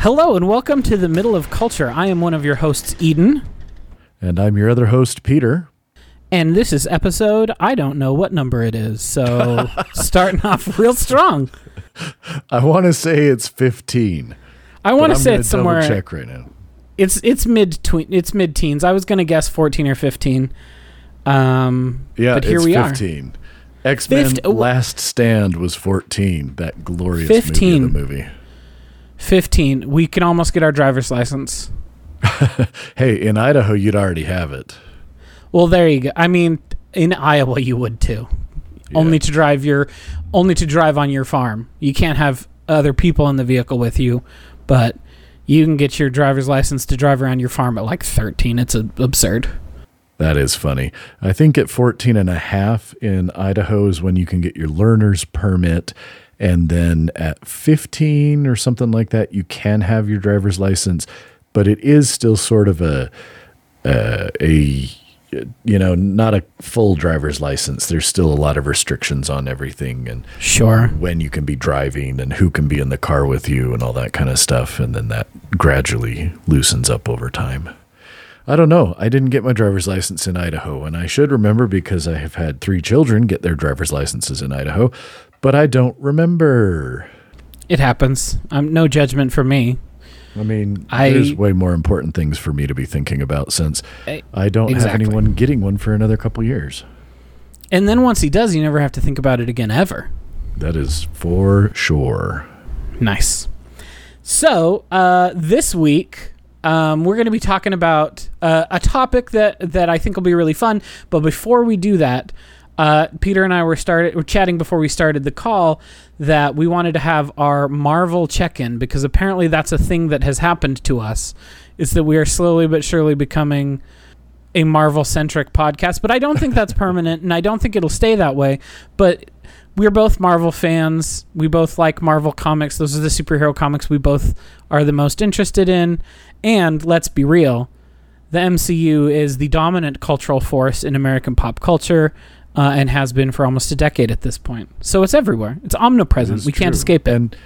Hello and welcome to the Middle of Culture. I am one of your hosts, Eden, And I'm your other host, Peter. and this is episode I don't know what number it is. So starting off real strong. I want to say it's 15. I want to say it's somewhere. Check right now. It's it's mid. It's mid teens. I was gonna guess fourteen or fifteen. Um, Yeah, but here it's we 15. X Men. Last Stand was 14. That glorious 15. movie of the movie. are fifteen. We can almost get our driver's license. Hey, in Idaho, you'd already have it. Well, there you go. I mean, in Iowa, you would too. Only to drive your, only to drive on your farm. You can't have other people in the vehicle with you, but you can get your driver's license to drive around your farm at like thirteen. It's a, absurd. That is funny. I think at 14 and a half in Idaho is when you can get your learner's permit. And then at 15 or something like that, you can have your driver's license. But it is still sort of a, uh, a, you know, not a full driver's license. There's still a lot of restrictions on everything and Sure. when you can be driving and who can be in the car with you and all that kind of stuff. And then that gradually loosens up over time. I don't know. I didn't get my driver's license in Idaho, and I should remember because I have had three children get their driver's licenses in Idaho, but I don't remember. It happens. Um, no judgment for me. I mean, I- there's way more important things for me to be thinking about since Eh, I don't exactly. have anyone getting one for another couple years. And then once he does, you never have to think about it again ever. That is for sure. Nice. So uh, this week, um, we're going to be talking about uh, a topic that that I think will be really fun. But before we do that, uh, Peter and I were started were chatting before we started the call that we wanted to have our Marvel check-in because apparently that's a thing that has happened to us. Is that we are slowly but surely becoming a Marvel centric podcast, but I don't think that's permanent and I don't think it'll stay that way. But we're both Marvel fans. We both like Marvel comics. Those are the superhero comics we both are the most interested in. And let's be real, the MCU is the dominant cultural force in American pop culture uh, and has been for almost a decade at this point. So it's everywhere, it's omnipresent. It's We can't escape it. And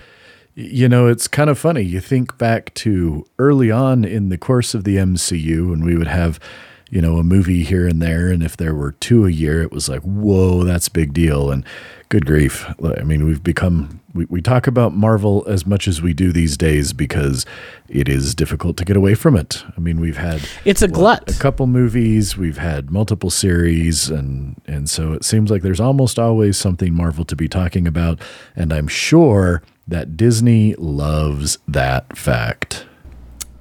you know, it's kind of funny. You think back to early on in the course of the MCU, and we would have, you know, a movie here and there, and if there were two a year, it was like, whoa, that's a big deal. And good grief, I mean, we've become we, we talk about Marvel as much as we do these days because it is difficult to get away from it. I mean, we've had It's a glut. a couple movies, we've had multiple series, and and so it seems like there's almost always something Marvel to be talking about, and I'm sure that Disney loves that fact.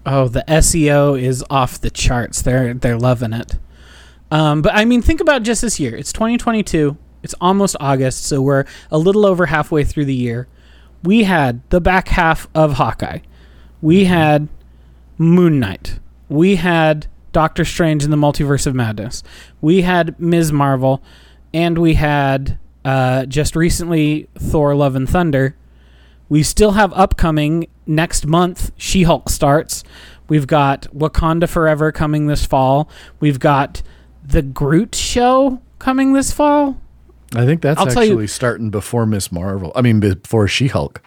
Oh, the SEO is off the charts. They're they're loving it. Um, but I mean, think about just this year. It's 2022. It's almost August, so we're a little over halfway through the year. We had the back half of Hawkeye. We had Moon Knight. We had Doctor Strange in the Multiverse of Madness. We had Ms. Marvel, and we had uh, just recently Thor: Love and Thunder. We still have upcoming next month. She Hulk starts. We've got Wakanda Forever coming this fall. We've got the Groot show coming this fall. I think that's I'll tell you- actually starting before Miss Marvel. I mean, before She Hulk.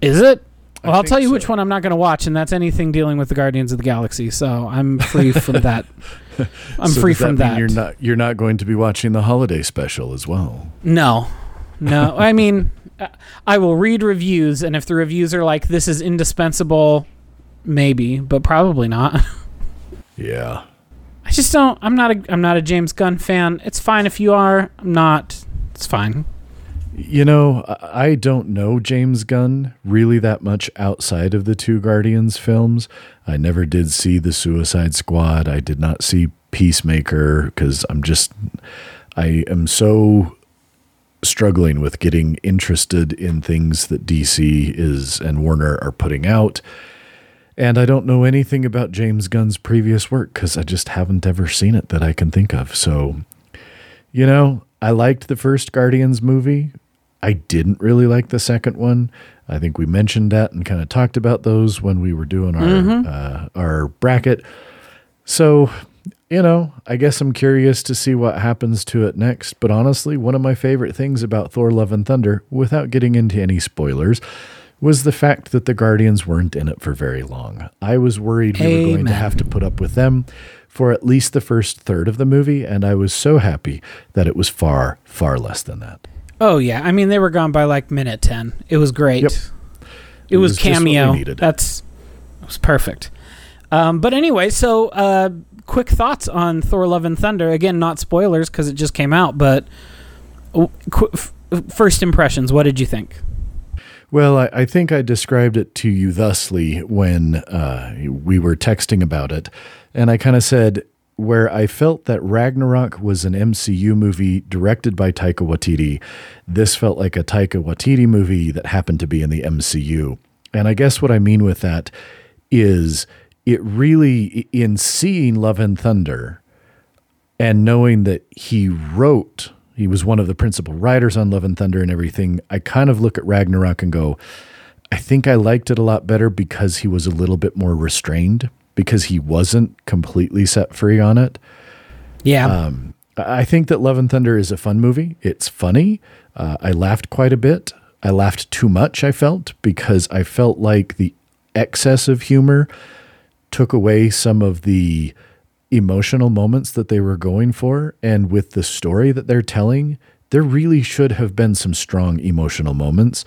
Is it? I Well, I'll tell you so. which one I'm not going to watch, and that's anything dealing with the Guardians of the Galaxy. So I'm free from that. I'm So free that from that. You're not you're not going to be watching the holiday special as well. No, no. I mean, I will read reviews, and if the reviews are like this is indispensable, maybe, but probably not. Yeah. I just don't. I'm not a. I'm not a James Gunn fan. It's fine if you are. I'm not. It's fine. You know, I don't know James Gunn really that much outside of the two Guardians films. I never did see The Suicide Squad. I did not see Peacemaker because I'm just, I am so struggling with getting interested in things that DC is and Warner are putting out. And I don't know anything about James Gunn's previous work because I just haven't ever seen it that I can think of. So, you know, I liked the first Guardians movie. I didn't really like the second one. I think we mentioned that and kind of talked about those when we were doing our uh, our bracket. So, you know, I guess I'm curious to see what happens to it next. But honestly, one of my favorite things about Thor: Love and Thunder, without getting into any spoilers, was the fact that the Guardians weren't in it for very long. I was worried we were going to have to put up with them for at least the first third of the movie, and I was so happy that it was far, far less than that. Oh yeah, I mean they were gone by like minute ten. It was great. Yep. It, was, was we cameo. That's it was perfect. Um, but anyway, so uh, quick thoughts on Thor: Love and Thunder. Again, not spoilers because it just came out, but qu- f- first impressions. What did you think? Well, I, I think I described it to you thusly when uh, we were texting about it. And I kind of said, where I felt that Ragnarok was an MCU movie directed by Taika Waititi, this felt like a Taika Waititi movie that happened to be in the MCU. And I guess what I mean with that is it really, in seeing Love and Thunder, and knowing that he wrote, he was one of the principal writers on Love and Thunder and everything, I kind of look at Ragnarok and go, I think I liked it a lot better because he was a little bit more restrained, because he wasn't completely set free on it. Yeah, Um, I think that Love and Thunder is a fun movie. It's funny. Uh, I laughed quite a bit. I laughed too much, I felt, because I felt like the excess of humor took away some of the emotional moments that they were going for. And with the story that they're telling, there really should have been some strong emotional moments.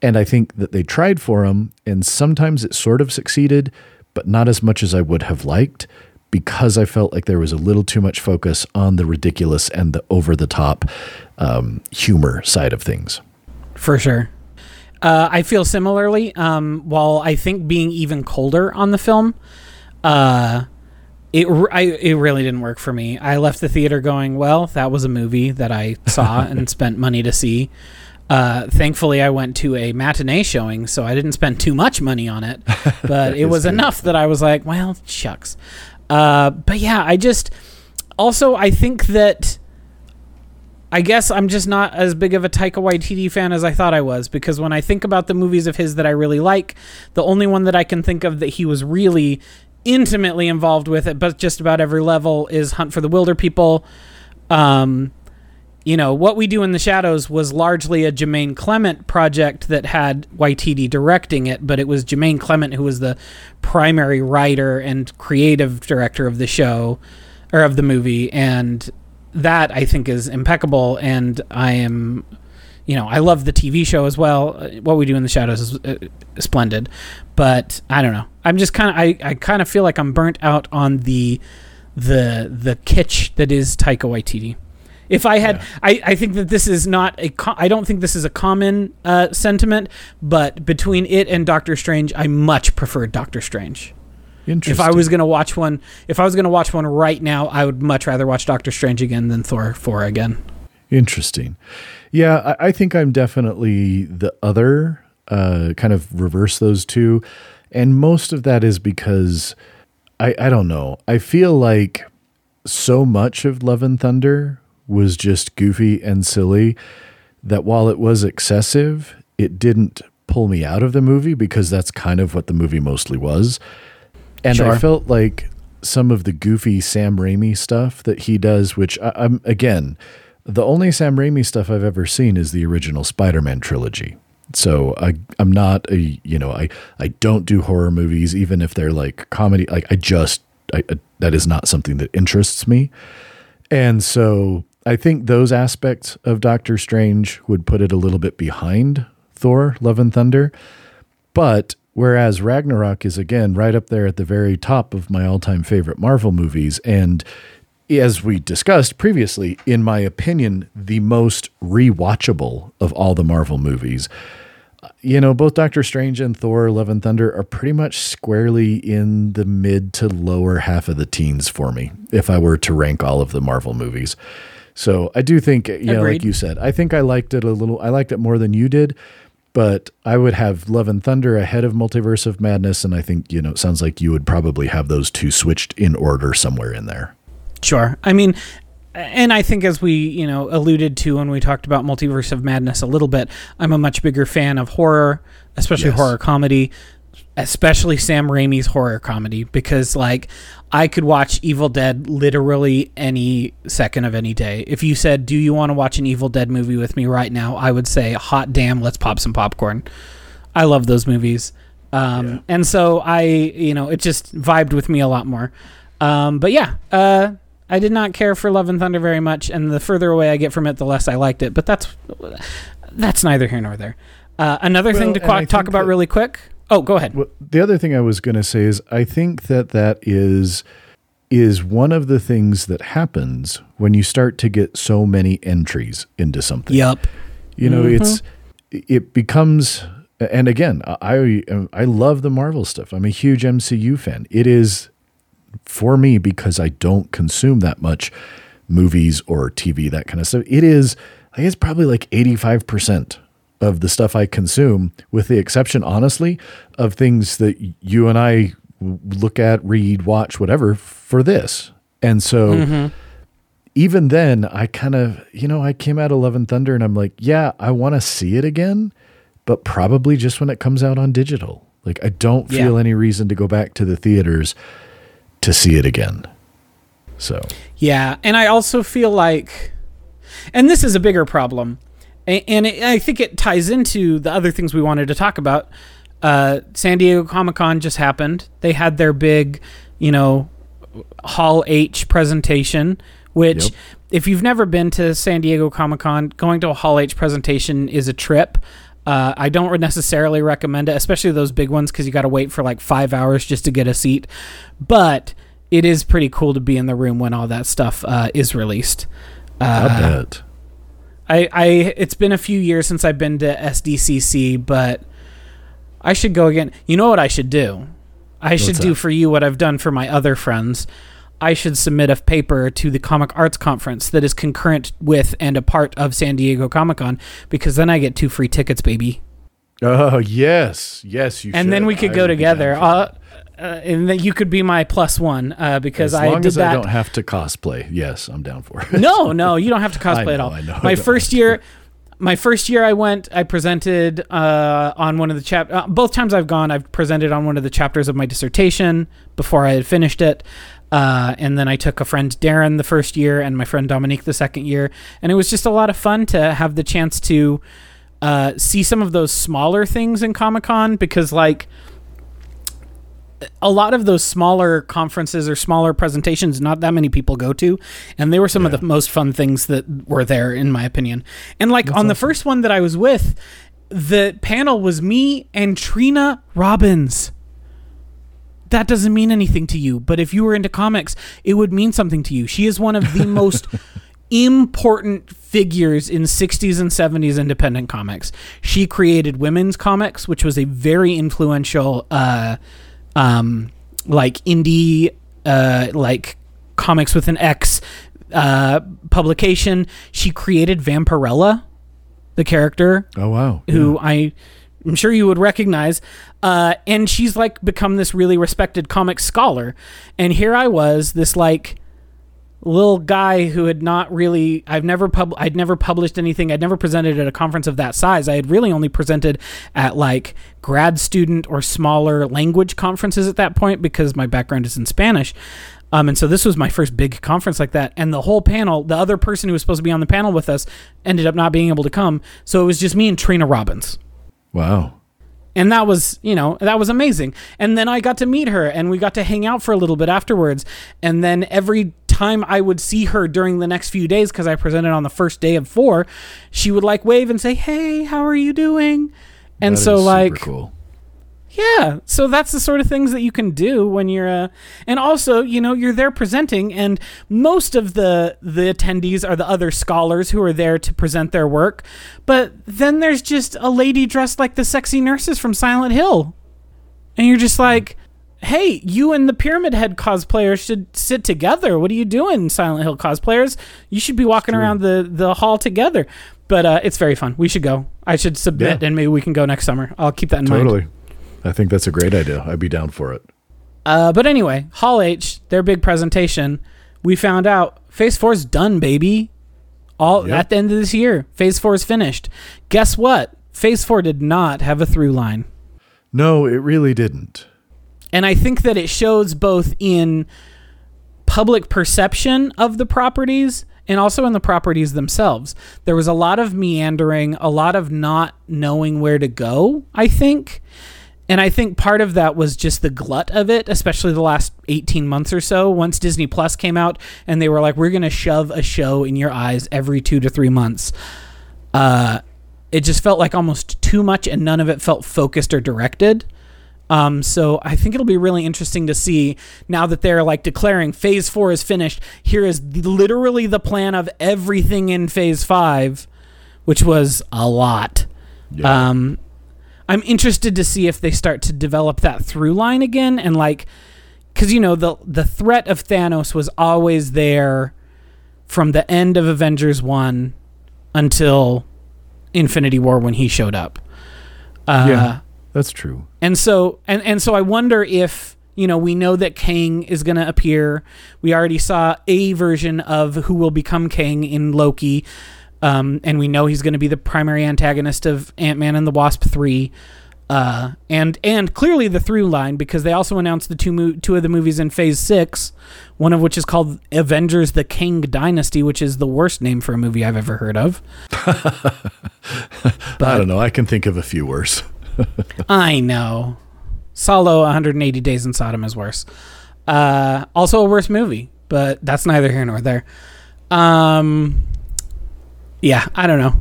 And I think that they tried for them, and sometimes it sort of succeeded, but not as much as I would have liked because I felt like there was a little too much focus on the ridiculous and the over the top um, humor side of things. for sure. Uh, I feel similarly. Um, while I think being even colder on the film, uh, it I, it really didn't work for me. I left the theater going, well, that was a movie that I saw and spent money to see. Uh, thankfully, I went to a matinee showing, so I didn't spend too much money on it. But it was good. enough that I was like, well, shucks. Uh, but yeah, I just also I think that I guess I'm just not as big of a Taika Waititi fan as I thought I was because when I think about the movies of his that I really like, the only one that I can think of that he was really intimately involved with it, but just about every level, is Hunt for the Wilderpeople. Um, you know, What We Do in the Shadows was largely a Jermaine Clement project that had Waititi directing it, but it was Jermaine Clement who was the primary writer and creative director of the show or of the movie. And that I think is impeccable. And I am, you know, I love the TV show as well. Uh, What We Do in the Shadows is uh, splendid. But I don't know. I'm just kind of, I, I kind of feel like I'm burnt out on the, the, the kitsch that is Taika Waititi. If I had, Yeah. I, I think that this is not a, co- I don't think this is a common uh, sentiment, but between it and Doctor Strange, I much prefer Doctor Strange. Interesting. If I was gonna watch one, if I was gonna watch one right now, I would much rather watch Doctor Strange again than Thor four again. Interesting. Yeah, I, I think I'm definitely the other, uh, kind of reverse those two. And most of that is because I, I don't know. I feel like so much of Love and Thunder was just goofy and silly that while it was excessive, it didn't pull me out of the movie because that's kind of what the movie mostly was. And Sure. I felt like some of the goofy Sam Raimi stuff that he does, which I, I'm again, the only Sam Raimi stuff I've ever seen is the original Spider-Man trilogy. So I I'm not a you know I I don't do horror movies even if they're like comedy like I just I, I, that is not something that interests me. And so I think those aspects of Doctor Strange would put it a little bit behind Thor Love and Thunder. But whereas Ragnarok is again right up there at the very top of my all-time favorite Marvel movies and as we discussed previously, in my opinion, the most rewatchable of all the Marvel movies. You know, both Doctor Strange and Thor Love and Thunder are pretty much squarely in the mid to lower half of the teens for me, if I were to rank all of the Marvel movies. So I do think, uh, you know, like you said, I think I liked it a little, I liked it more than you did, but I would have Love and Thunder ahead of Multiverse of Madness. And I think, you know, it sounds like you would probably have those two switched in order somewhere in there. Sure. I mean, and I think as we you know alluded to when we talked about Multiverse of Madness a little bit, I'm a much bigger fan of horror, especially Yes. horror comedy, especially Sam Raimi's horror comedy because like I could watch Evil Dead literally any second of any day. If you said, "Do you want to watch an Evil Dead movie with me right now?" I would say, "Hot damn, let's pop some popcorn." I love those movies. Um, Yeah. And so I, you know, it just vibed with me a lot more. Um, but yeah, uh, I did not care for Love and Thunder very much, and the further away I get from it, the less I liked it. But that's that's neither here nor there. Uh, another Well, thing to qu- talk about that- really quick. Oh, go ahead. Well, the other thing I was going to say is I think that that is is one of the things that happens when you start to get so many entries into something. Yup. You know, it's mm-hmm. it becomes and again, I I love the Marvel stuff. I'm a huge MCU fan. It is for me because I don't consume that much movies or TV that kind of stuff. It is I guess probably like 85% of the stuff I consume with the exception honestly of things that you and I look at, read, watch, whatever for this. And so mm-hmm. even then, I kind of, you know, I came out of Love and Thunder and I'm like, yeah, I want to see it again, but probably just when it comes out on digital. Like, I don't Yeah. feel any reason to go back to the theaters to see it again. So, Yeah, and I also feel like, and this is a bigger problem, a- and it, I think it ties into the other things we wanted to talk about. Uh, San Diego Comic Con just happened. They had their big, you know, Hall H presentation, which, Yep. if you've never been to San Diego Comic Con, going to a Hall H presentation is a trip. Uh, I don't necessarily recommend it, especially those big ones, because you got to wait for like five hours just to get a seat. But it is pretty cool to be in the room when all that stuff uh, is released. I Uh, bet. I, I, it's been a few years since I've been to SDCC, but I should go again. You know what I should do? I should What's do that? for you what I've done for my other friends. I should submit a paper to the Comic Arts Conference that is concurrent with and a part of San Diego Comic Con because then I get two free tickets, baby. Oh, yes. Yes, you and then we could I go together. Uh, that. and then you could be my plus one uh, because as I long did as that. I don't have to cosplay. Yes, I'm down for it. no, no, you don't have to cosplay I at all. I know, My don't first year, my first year, I went. I presented uh, on one of the chap. Uh, both times I've gone, I've presented on one of the chapters of my dissertation before I had finished it. Uh, and then I took a friend Darren the first year, and my friend Dominique the second year, and it was just a lot of fun to have the chance to uh, see some of those smaller things in Comic Con because, like, a lot of those smaller conferences or smaller presentations not that many people go to and they were some of the most fun things that were there in my opinion. And like on the first one that i was with the panel was me and trina robbins. That doesn't mean anything to you but if you were into comics it would mean something to you. She is one of the most important figures in 60s and 70s independent comics. She created Wimmen's Comix which was a very influential uh um like indie uh like comics with an x uh publication she created vampirella the character Oh, wow. who I I'm sure you would recognize. Uh, and she's like become this really respected comic scholar. And here I was, this like little guy who had not really I've never pub I'd never published anything. I'd never presented at a conference of that size. I had really only presented at like grad student or smaller language conferences at that point because my background is in Spanish. Um, and so this was my first big conference like that. And the whole panel, the other person who was supposed to be on the panel with us ended up not being able to come. So it was just me and Trina Robbins. Wow. And that was, you know, that was amazing. And then I got to meet her and we got to hang out for a little bit afterwards. And then every time I would see her during the next few days, because I presented on the first day of four, she would like wave and say, Hey, how are you doing? And That so, like, cool. yeah, so that's the sort of things that you can do when you're uh and also, you know, you're there presenting and most of the the attendees are the other scholars who are there to present their work. But then there's just a lady dressed like the sexy nurses from Silent Hill. And you're just like, "Hey, you and the Pyramid Head cosplayers should sit together. What are you doing, Silent Hill cosplayers? You should be walking around the the hall together." But uh, it's very fun. We should go. I should submit, Yeah. and maybe we can go next summer. I'll keep that in mind. Totally. I think that's a great idea. I'd be down for it. Uh, but anyway, Hall H, their big presentation, we found out Phase Four's done, baby. All Yep. at the end of this year, Phase Four is finished. Guess what? Phase Four did not have a through line, No, it really didn't. And I think that it shows both in public perception of the properties and also in the properties themselves. There was a lot of meandering, a lot of not knowing where to go, I think. And I think part of that was just the glut of it, especially the last 18 months or so. Once Disney Plus came out and they were like, we're going to shove a show in your eyes every two to three months. Uh, it just felt like almost too much and none of it felt focused or directed. Um, so I think it'll be really interesting to see now that they're like declaring phase four is finished. Here is literally the plan of everything in phase five, which was a lot. Yeah. Um, I'm interested to see if they start to develop that through line again and like, because you know the the threat of Thanos was always there from the end of Avengers one until Infinity War when he showed up. Uh, yeah, that's true. and so and and so I wonder if you know we know that Kang is going to appear. We already saw a version of who will become Kang in Loki, um, and we know he's going to be the primary antagonist of Ant Man and the Wasp three. Uh, and and clearly the through line because they also announced the two mo- two of the movies in Phase Six, one of which is called Avengers: The Kang Dynasty, which is the worst name for a movie I've ever heard of. I don't know. I can think of a few worse. I know. Salò 180 Days in Sodom is worse. Uh, also a worse movie, but that's neither here nor there. Um, yeah, I don't know.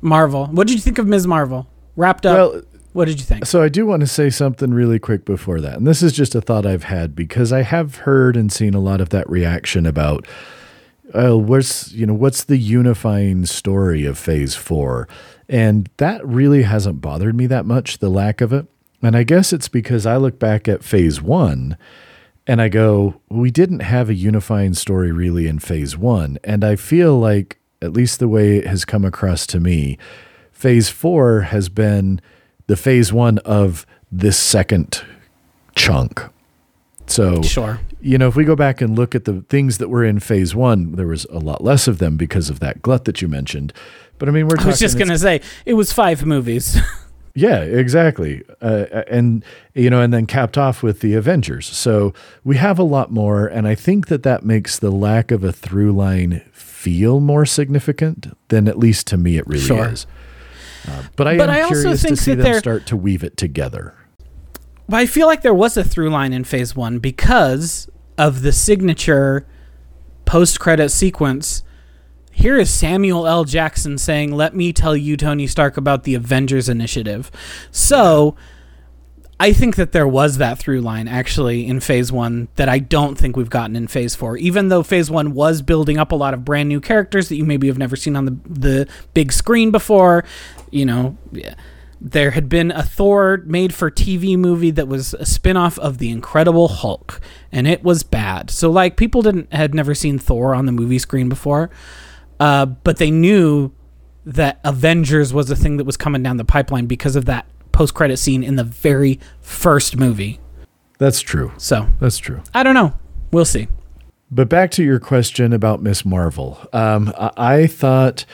Marvel. What did you think of Ms. Marvel? Wrapped up. Well, what did you think? So I do want to say something really quick before that. And this is just a thought I've had because I have heard and seen a lot of that reaction about uh, what's you know what's the unifying story of phase four and that really hasn't bothered me that much the lack of it and i guess it's because i look back at phase one and i go we didn't have a unifying story really in phase one and i feel like at least the way it has come across to me phase four has been the phase one of this second chunk so Sure. you know, if we go back and look at the things that were in phase one, there was a lot less of them because of that glut that you mentioned. But I mean, we're I was just going to say, it was five movies. Yeah, exactly. Uh, and you know, and then capped off with the Avengers. So we have a lot more, and I think that that makes the lack of a through line feel more significant than at least to me it really Sure. is. Uh, but I But am I also curious to see that them start to weave it together. But I feel like there was a through line in phase one because of the signature post credit sequence. Here is Samuel L. Jackson saying, Let me tell you, Tony Stark, about the Avengers Initiative. So I think that there was that through line actually in phase one that I don't think we've gotten in phase four. Even though phase one was building up a lot of brand new characters that you maybe have never seen on the, the big screen before, you know. there had been a Thor made for TV movie that was a spin-off of The Incredible Hulk and it was bad. So like people didn't had never seen Thor on the movie screen before. Uh, but they knew that Avengers was a thing that was coming down the pipeline because of that post-credit scene in the very first movie. That's true. So, That's true. I don't know. We'll see. But back to your question about Miss Marvel. Um, I, I thought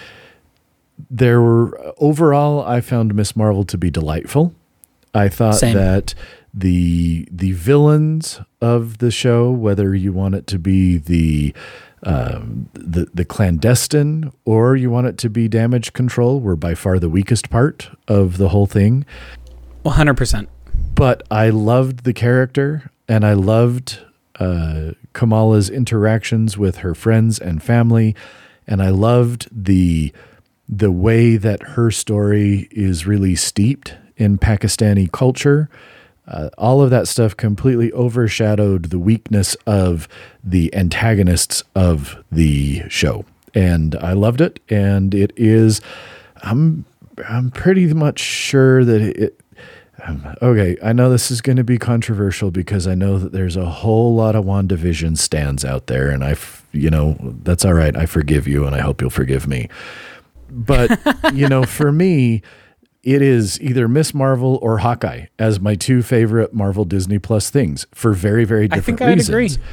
there were overall. I found Miss Marvel to be delightful. I thought Same. that the the villains of the show, whether you want it to be the um, the the clandestine or you want it to be damage control, were by far the weakest part of the whole thing. 100%. But I loved the character and I loved uh, Kamala's interactions with her friends and family. And I loved the the way that her story is really steeped in Pakistani culture. Uh, all of that stuff completely overshadowed the weakness of the antagonists of the show. And I loved it. And it is, I'm, I'm pretty much sure that it, um, okay, I know this is going to be controversial because I know that there's a whole lot of WandaVision stands out there, and I, f- you know, that's all right. I forgive you, and I hope you'll forgive me. But you know, for me, it is either Miss Marvel or Hawkeye as my two favorite Marvel Disney Plus things for very, very I different think I'd reasons. agree.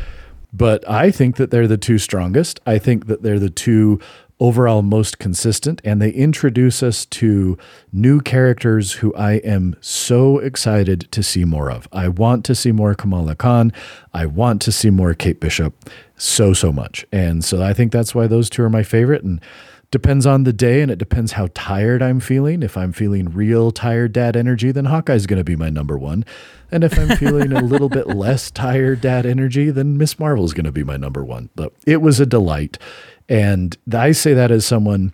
But I think that they're the two strongest. I think that they're the two overall most consistent, and they introduce us to new characters who I am so excited to see more of. I want to see more Kamala Khan. I want to see more Kate Bishop so, so much. And so I think that's why those two are my favorite. And depends on the day and it depends how tired I'm feeling. If I'm feeling real tired dad energy, then Hawkeye's going to be my number one. And if I'm feeling a little bit less tired dad energy, then Miss Marvel's going to be my number one. But it was a delight. And I say that as someone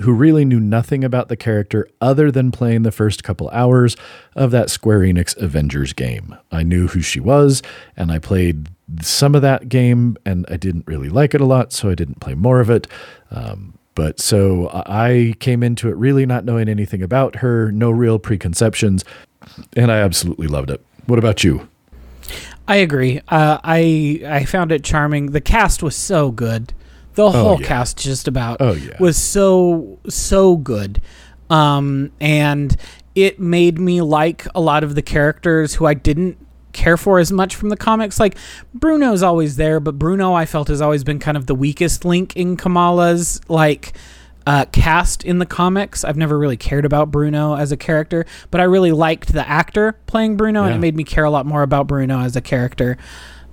who really knew nothing about the character other than playing the first couple hours of that Square Enix Avengers game. I knew who she was, and I played some of that game, and I didn't really like it a lot, so I didn't play more of it. Um, but so I came into it really not knowing anything about her, no real preconceptions, and I absolutely loved it. What about you? I agree. Uh, I I found it charming. The cast was so good. The whole yeah. cast just about Oh, yeah. was so so good. Um, and it made me like a lot of the characters who I didn't care for as much from the comics. Like Bruno's always there, but Bruno I felt has always been kind of the weakest link in Kamala's like uh, cast in the comics. I've never really cared about Bruno as a character, but I really liked the actor playing Bruno, and it made me care a lot more about Bruno as a character.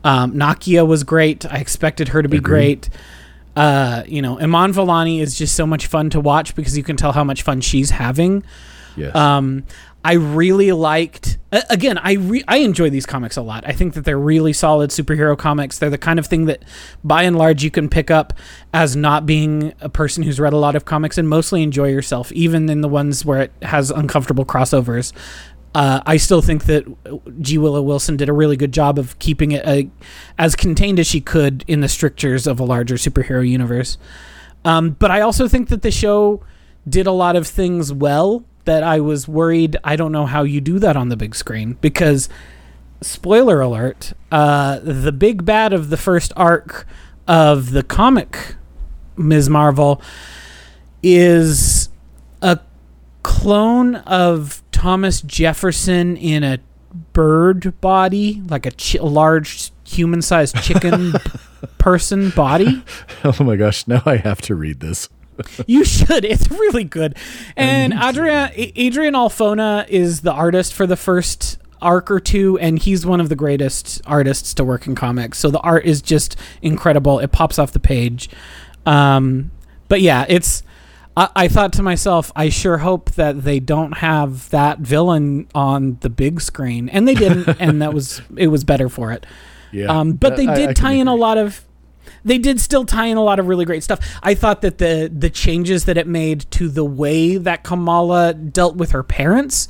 Um, Nakia was great. I expected her to be Agreed. great. Uh, you know, Iman Vellani is just so much fun to watch because you can tell how much fun she's having. Yes. Um, I really liked. Again, I re- I enjoy these comics a lot. I think that they're really solid superhero comics. They're the kind of thing that, by and large, you can pick up as not being a person who's read a lot of comics and mostly enjoy yourself, even in the ones where it has uncomfortable crossovers. Uh, I still think that G. Willow Wilson did a really good job of keeping it uh as contained as she could in the strictures of a larger superhero universe. Um, but I also think that the show did a lot of things well that I was worried. I don't know how you do that on the big screen because, spoiler alert, uh, the big bad of the first arc of the comic Ms. Marvel is a clone of Thomas Jefferson in a bird body, like a, a large human-sized chicken person body. oh my gosh, now I have to read this. You should. It's really good. And Adrian Adrian Alphona is the artist for the first arc or two, and he's one of the greatest artists to work in comics. So the art is just incredible. It pops off the page. Um, but yeah, it's. I, I thought to myself, I sure hope that they don't have that villain on the big screen, and they didn't, and that was it was better for it. Yeah. Um, but they did I can tie in a lot of. They did still tie in a lot of really great stuff. I thought that the the changes that it made to the way that Kamala dealt with her parents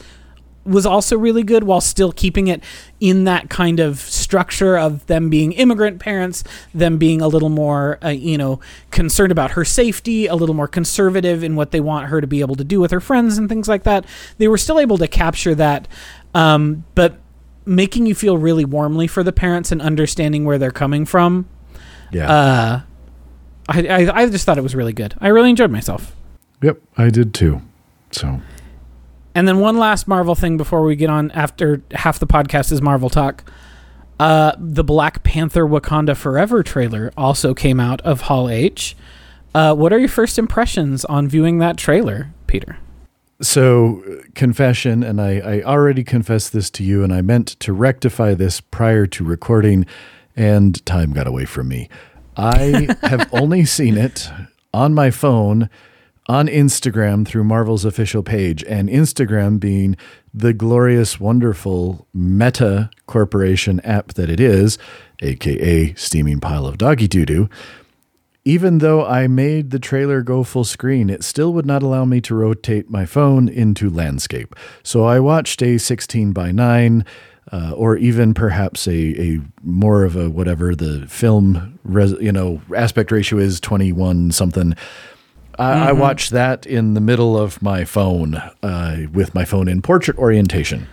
was also really good, while still keeping it in that kind of structure of them being immigrant parents, them being a little more, uh, you know, concerned about her safety, a little more conservative in what they want her to be able to do with her friends and things like that. They were still able to capture that, um, but making you feel really warmly for the parents and understanding where they're coming from. Yeah. Uh, I, I I just thought it was really good. I really enjoyed myself. yep, I did too. So, And then one last Marvel thing before we get on. After half the podcast is Marvel talk. Uh, the Black Panther Wakanda Forever trailer also came out of Hall H. Uh, what are your first impressions on viewing that trailer, Peter? so confession, and I, I already confessed this to you, and I meant to rectify this prior to recording, and time got away from me. I have only seen it on my phone on Instagram through Marvel's official page, and Instagram being the glorious, wonderful Meta Corporation app that it is, aka steaming pile of doggy doo doo. Even though I made the trailer go full screen, it still would not allow me to rotate my phone into landscape. So I watched a 16 by 9, uh, or even perhaps a, a more of a whatever the film res, you know aspect ratio is 21 something. I, I watched that in the middle of my phone uh, with my phone in portrait orientation.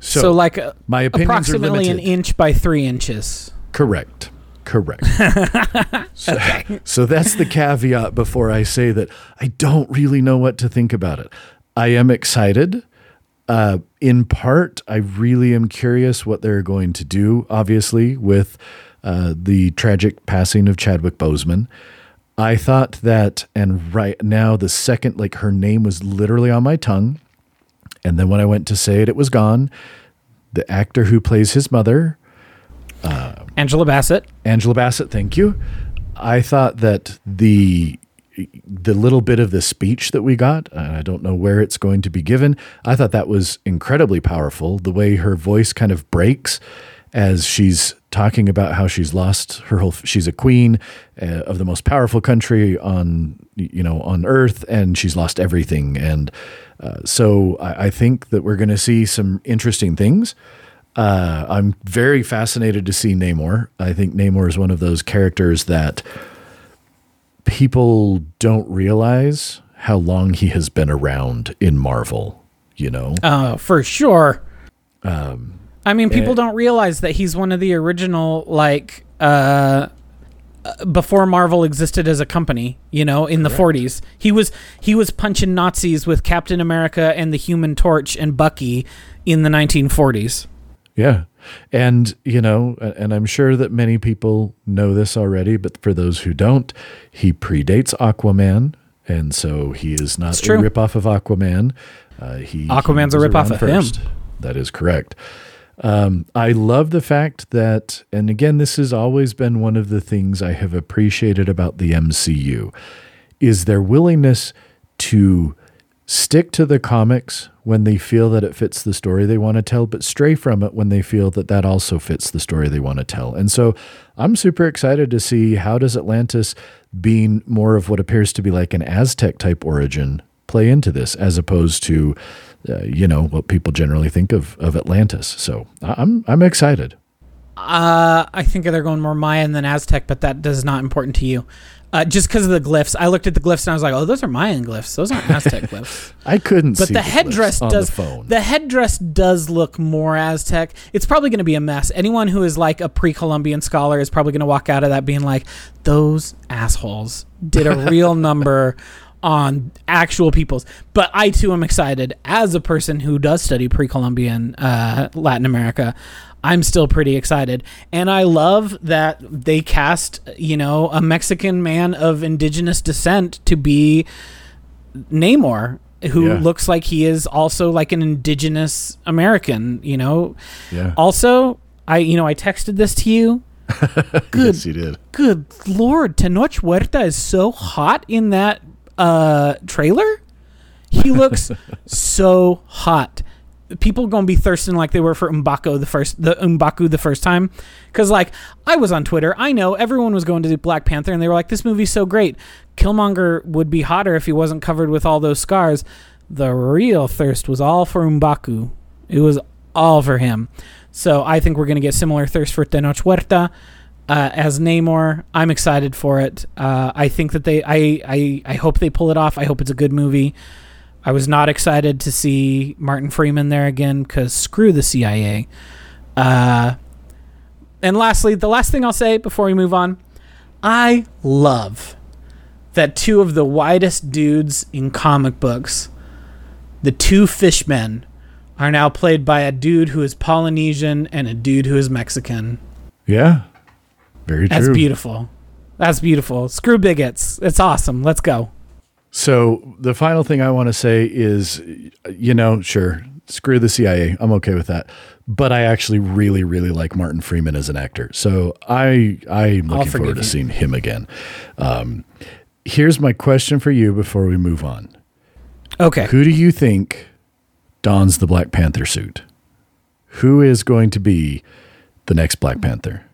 So, So, like uh, my opinions are approximately an inch by three inches. Correct. Correct. so, so that's the caveat before I say that I don't really know what to think about it. I am excited. Uh, in part, I really am curious what they're going to do, obviously, with uh, the tragic passing of Chadwick Boseman. I thought that, and right now, the second, like her name was literally on my tongue. And then when I went to say it, it was gone. The actor who plays his mother, Angela Bassett. Angela Bassett, thank you. I thought that the the little bit of the speech that we got, I don't know where it's going to be given, I thought that was incredibly powerful. The way her voice kind of breaks as she's talking about how she's lost her whole she's a queen uh, of the most powerful country on you know on earth and she's lost everything and uh, so I, I think that we're going to see some interesting things uh, I'm very fascinated to see Namor. I think Namor is one of those characters that people don't realize how long he has been around in Marvel. You know, Oh, for sure. I mean, people don't realize that he's one of the original, like, uh, uh, before Marvel existed as a company. You know, in the '40s, he was he was punching Nazis with Captain America and the Human Torch and Bucky in the 1940s. yeah, and you know, and I'm sure that many people know this already, but for those who don't, he predates Aquaman. And so he is not a ripoff of Aquaman. Uh, he Aquaman's he a ripoff of him. That is correct. Um, I love the fact that, and again, this has always been one of the things I have appreciated about the MCU, is their willingness to stick to the comics when they feel that it fits the story they want to tell, but stray from it when they feel that that also fits the story they want to tell. And so I'm super excited to see how does Atlantis being more of what appears to be like an Aztec type origin play into this as opposed to uh, you know what people generally think of of Atlantis. So I'm I'm excited. Uh, I think they're going more Mayan than Aztec, but that is not important to you. Uh, just because of the glyphs, I looked at the glyphs and I was like, "Oh, those are Mayan glyphs. Those aren't Aztec glyphs." I couldn't But see the glyphs headdress on does the phone. the headdress does look more Aztec. It's probably going to be a mess. Anyone who is like a pre-Columbian scholar is probably going to walk out of that being like, "Those assholes did a real number on actual peoples." But I too am excited as a person who does study pre-Columbian uh, Latin America. I'm still pretty excited, and I love that they cast you know a Mexican man of indigenous descent to be Namor, who Yeah. looks like he is also like an indigenous American, you know. yeah. Also, I you know, I texted this to you. Good Yes, you did. good lord, Tenoch Huerta is so hot in that uh trailer. He looks so hot. People gonna be thirsting like they were for M'Baku the first the M'Baku the first time. Cause like I was on Twitter, I know everyone was going to do Black Panther and they were like, This movie's so great. Killmonger would be hotter if he wasn't covered with all those scars. The real thirst was all for M'Baku. It was all for him. So I think we're gonna get similar thirst for Tenoch Huerta uh, as Namor. I'm excited for it. Uh, I think that they. I, I. I hope they pull it off. I hope it's a good movie. I was not excited to see Martin Freeman there again because screw the CIA. Uh, and lastly, the last thing I'll say before we move on, I love that two of the widest dudes in comic books, the two fishmen, are now played by a dude who is Polynesian and a dude who is Mexican. Yeah. Very That's beautiful. That's beautiful. Screw bigots. It's awesome. Let's go. So the final thing I want to say is, you know, sure, screw the CIA. I'm okay with that. But I actually really, really like Martin Freeman as an actor. So I I'm looking forward to you. seeing him again. Um, here's my question for you before we move on. Okay. Who do you think dons the Black Panther suit? Who is going to be the next Black Panther?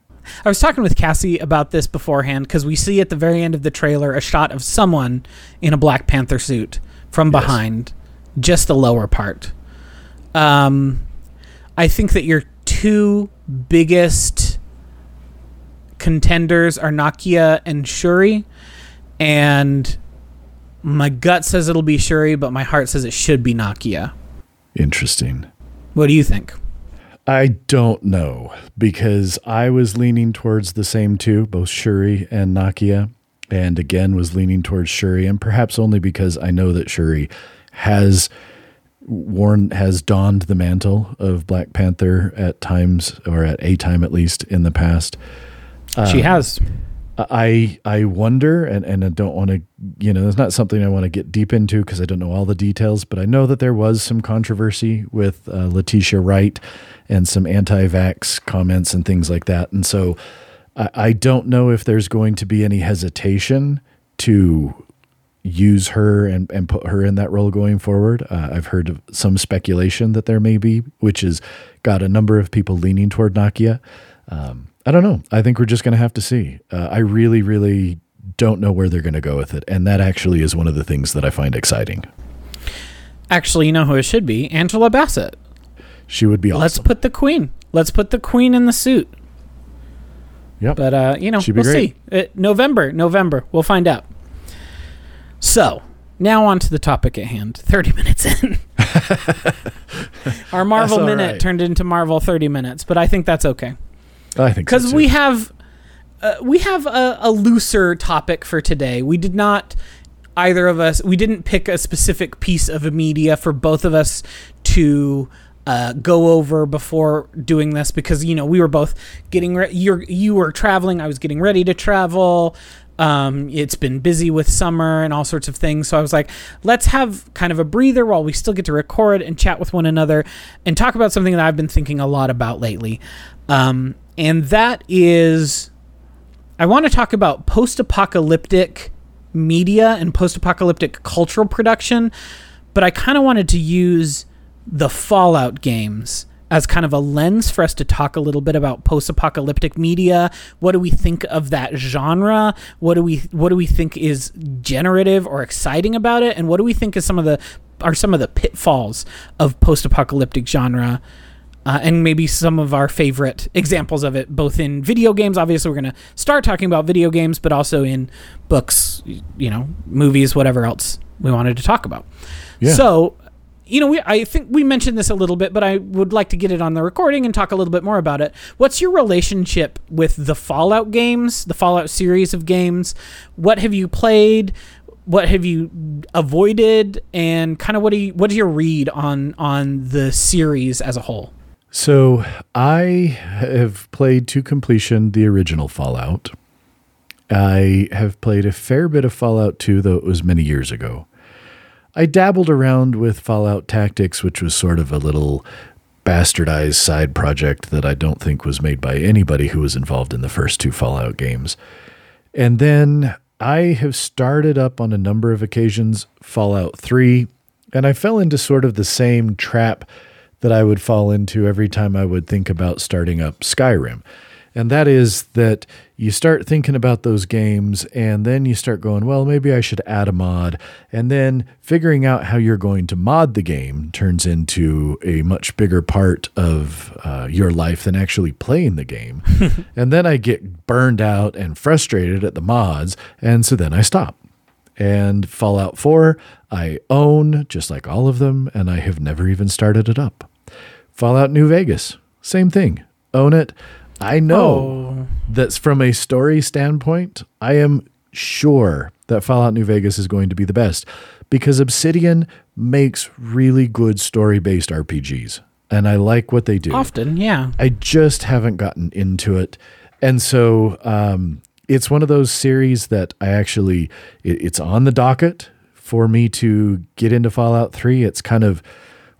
I was talking with Cassie about this beforehand because we see at the very end of the trailer a shot of someone in a Black Panther suit from Yes. behind, just the lower part. Um, I think that your two biggest contenders are Nakia and Shuri, and my gut says it'll be Shuri, but my heart says it should be Nakia. Interesting. What do you think? I don't know because I was leaning towards the same two, both Shuri and Nakia, and again was leaning towards Shuri, and perhaps only because I know that Shuri has worn has donned the mantle of Black Panther at times or at a time at least in the past. she has. I I wonder, and, and I don't want to, you know, it's not something I want to get deep into because I don't know all the details, but I know that there was some controversy with uh, Letitia Wright and some anti-vax comments and things like that, and so I, I don't know if there's going to be any hesitation to use her and, and put her in that role going forward. Uh, I've heard some speculation that there may be, which has got a number of people leaning toward Nakia. Um, I don't know. I think we're just going to have to see. Uh, I really, really don't know where they're going to go with it. And that actually is one of the things that I find exciting. Actually, you know who it should be? Angela Bassett. She would be awesome. Let's put the queen. Let's put the queen in the suit. Yep. But uh, you know, we'll great. see. Uh, November, November. We'll find out. So now on to the topic at hand. Thirty minutes in, our Marvel minute right. turned into Marvel thirty minutes, but I think that's okay I think because too. we have uh, we have a, a looser topic for today. We did not either of us we didn't pick a specific piece of media for both of us to uh, go over before doing this because you know we were both getting re- you you were traveling I was getting ready to travel um, it's been busy with summer and all sorts of things. So I was like let's have kind of a breather while we still get to record and chat with one another and talk about something that I've been thinking a lot about lately. Um, and that is I want to talk about post apocalyptic media and post apocalyptic cultural production, but I kind of wanted to use the Fallout games as kind of a lens for us to talk a little bit about post apocalyptic media. What do we think of that genre? What do we what do we think is generative or exciting about it? And what do we think is some of the are some of the pitfalls of post apocalyptic genre? uh, and maybe some of our favorite examples of it, both in video games. Obviously, we're going to start talking about video games, but also in books, you know, movies, whatever else we wanted to talk about. Yeah. So, you know, we, I think we mentioned this a little bit, but I would like to get it on the recording and talk a little bit more about it. What's your relationship with the Fallout games, the Fallout series of games? What have you played? What have you avoided? And kind of what do you, what is your read on on the series as a whole? So I have played to completion the original Fallout. I have played a fair bit of Fallout 2, though it was many years ago. I dabbled around with Fallout Tactics, which was sort of a little bastardized side project that I don't think was made by anybody who was involved in the first two Fallout games. And then I have started up on a number of occasions Fallout 3, and I fell into sort of the same trap that I would fall into every time I would think about starting up Skyrim. And that is that you start thinking about those games and then you start going, well, maybe I should add a mod. And then figuring out how you're going to mod the game turns into a much bigger part of uh, your life than actually playing the game. and then I get burned out and frustrated at the mods. And so then I stop. And Fallout 4, I own just like all of them, and I have never even started it up. Fallout New Vegas, same thing. Own it. I know Oh. that from a story standpoint, I am sure that Fallout New Vegas is going to be the best because Obsidian makes really good story based RPGs. And I like what they do. Often, yeah. I just haven't gotten into it. And so um, it's one of those series that I actually, it, it's on the docket for me to get into Fallout 3. It's kind of,